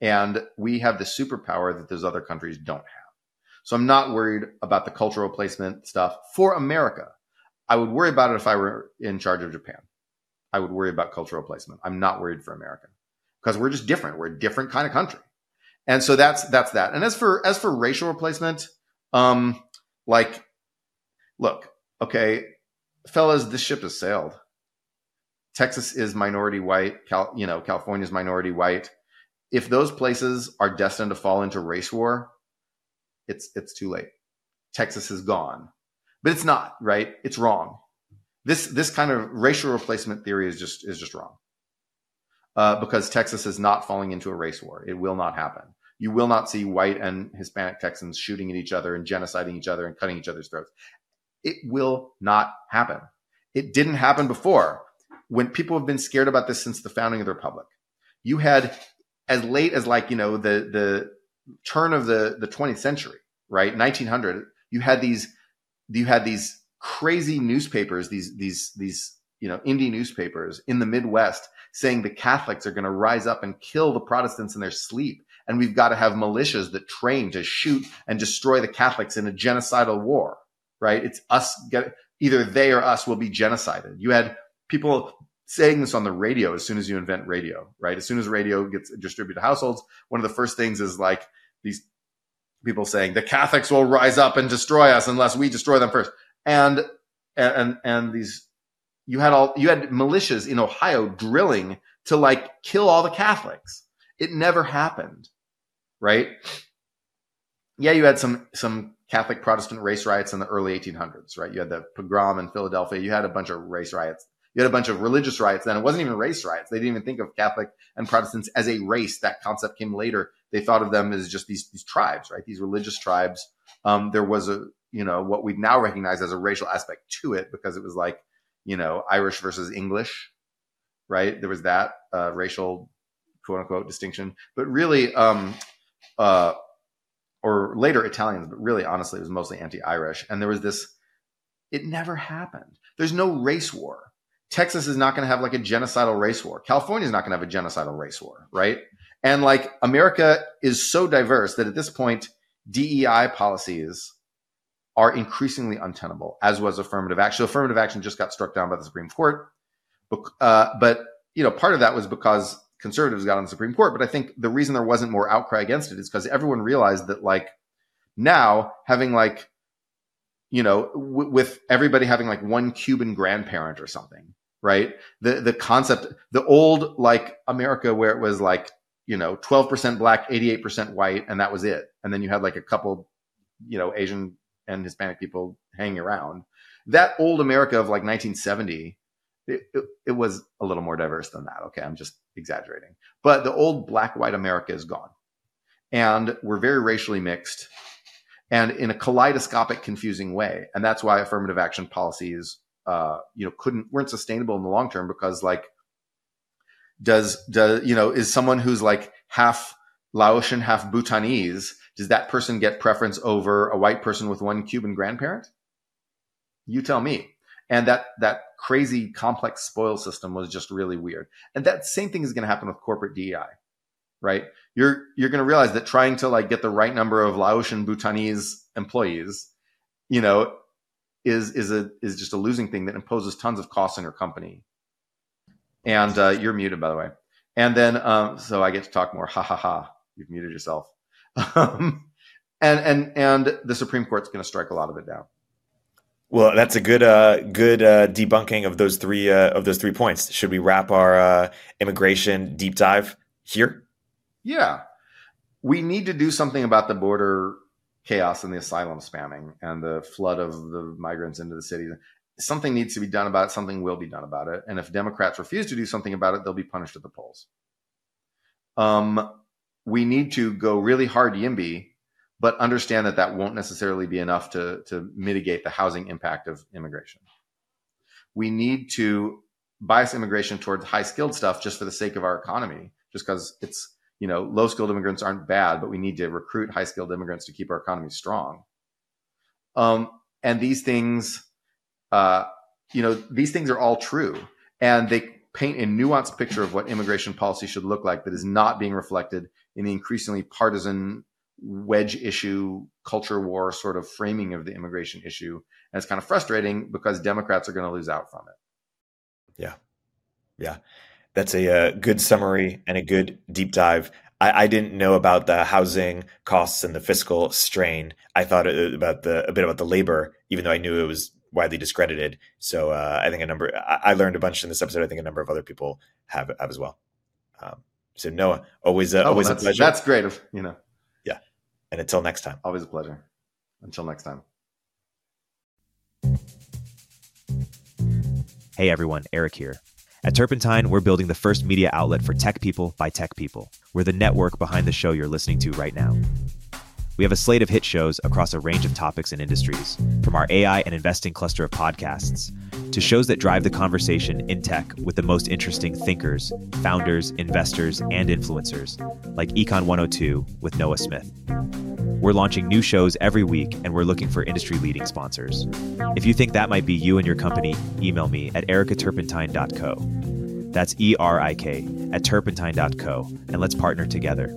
And we have the superpower that those other countries don't have. So I'm not worried about the cultural placement stuff for America. I would worry about it if I were in charge of Japan. I would worry about cultural placement. I'm not worried for America because we're just different. We're a different kind of country. And so that's that's that. And as for as for racial replacement, um, like, look, okay, fellas, this ship has sailed. Texas is minority white. Cal, you know, California is minority white. If those places are destined to fall into race war, it's it's too late. Texas is gone. But it's not, right? It's wrong. This this kind of racial replacement theory is just is just wrong. Uh, because Texas is not falling into a race war. It will not happen. You will not see white and Hispanic Texans shooting at each other and genociding each other and cutting each other's throats. It will not happen. It didn't happen before. When people have been scared about this since the founding of the republic, you had as late as like you know the the turn of the the 20th century, right? 1900, you had these you had these crazy newspapers, these these these you know indie newspapers in the Midwest saying the Catholics are going to rise up and kill the Protestants in their sleep, and we've got to have militias that train to shoot and destroy the Catholics in a genocidal war, right? It's us get either they or us will be genocided. You had people saying this on the radio as soon as you invent radio, right? As soon as radio gets distributed to households, one of the first things is like these people saying the Catholics will rise up and destroy us unless we destroy them first. And and and these you had all you had militias in Ohio drilling to like kill all the Catholics. It never happened, right? Yeah, you had some some Catholic Protestant race riots in the early 1800s, right? You had the pogrom in Philadelphia. You had a bunch of race riots you had a bunch of religious riots then. It wasn't even race riots. They didn't even think of Catholic and Protestants as a race. That concept came later. They thought of them as just these, these tribes, right? These religious tribes. Um, there was a, you know, what we now recognize as a racial aspect to it because it was like, you know, Irish versus English, right? There was that uh, racial quote unquote distinction. But really, um, uh, or later Italians, but really, honestly, it was mostly anti Irish. And there was this, it never happened. There's no race war Texas is not going to have like a genocidal race war. California is not going to have a genocidal race war, right? And like America is so diverse that at this point, DEI policies are increasingly untenable, as was affirmative action. Affirmative action just got struck down by the Supreme Court. Uh, but, you know, part of that was because conservatives got on the Supreme Court. But I think the reason there wasn't more outcry against it is because everyone realized that like now having like, you know, w- with everybody having like one Cuban grandparent or something, right? The the concept, the old like America where it was like, you know, 12% black, 88% white, and that was it. And then you had like a couple, you know, Asian and Hispanic people hanging around. That old America of like 1970, it, it, it was a little more diverse than that. Okay, I'm just exaggerating. But the old black white America is gone. And we're very racially mixed and in a kaleidoscopic, confusing way. And that's why affirmative action policies uh, you know couldn't weren't sustainable in the long term because like does does you know is someone who's like half Laotian, half Bhutanese, does that person get preference over a white person with one Cuban grandparent? You tell me. And that that crazy complex spoil system was just really weird. And that same thing is going to happen with corporate DEI, right? You're you're going to realize that trying to like get the right number of Laotian Bhutanese employees, you know, is is a is just a losing thing that imposes tons of costs on your company. And uh, you're muted, by the way. And then, um, so I get to talk more. Ha ha ha! You've muted yourself. Um, and and and the Supreme Court's going to strike a lot of it down. Well, that's a good uh, good uh, debunking of those three uh, of those three points. Should we wrap our uh, immigration deep dive here? Yeah, we need to do something about the border chaos and the asylum spamming and the flood of the migrants into the cities. Something needs to be done about it. Something will be done about it. And if Democrats refuse to do something about it, they'll be punished at the polls. Um, we need to go really hard YIMBY but understand that that won't necessarily be enough to, to mitigate the housing impact of immigration. We need to bias immigration towards high skilled stuff just for the sake of our economy, just because it's, you know, low skilled immigrants aren't bad, but we need to recruit high skilled immigrants to keep our economy strong. Um, and these things, uh, you know, these things are all true. And they paint a nuanced picture of what immigration policy should look like that is not being reflected in the increasingly partisan wedge issue, culture war sort of framing of the immigration issue. And it's kind of frustrating because Democrats are going to lose out from it. Yeah. Yeah. That's a, a uh, good summary and a good deep dive. I, I, didn't know about the housing costs and the fiscal strain. I thought about the a bit about the labor, even though I knew it was widely discredited. So uh, I think a number I, I, learned a bunch in this episode. I think a number of other people have have as well. Um, so Noah, always uh, oh, always a pleasure. That's great. You know, Yeah. and until next time. Always a pleasure. Until next time. Hey everyone, Erik here. At Turpentine, we're building the first media outlet for tech people by tech people. We're the network behind the show you're listening to right now. We have a slate of hit shows across a range of topics and industries, from our AI and investing cluster of podcasts to shows that drive the conversation in tech with the most interesting thinkers, founders, investors, and influencers, like Econ 102 with Noah Smith. We're launching new shows every week, and we're looking for industry leading sponsors. If you think that might be you and your company, email me at erik@turpentine.co. That's E R I K at turpentine.co, and let's partner together.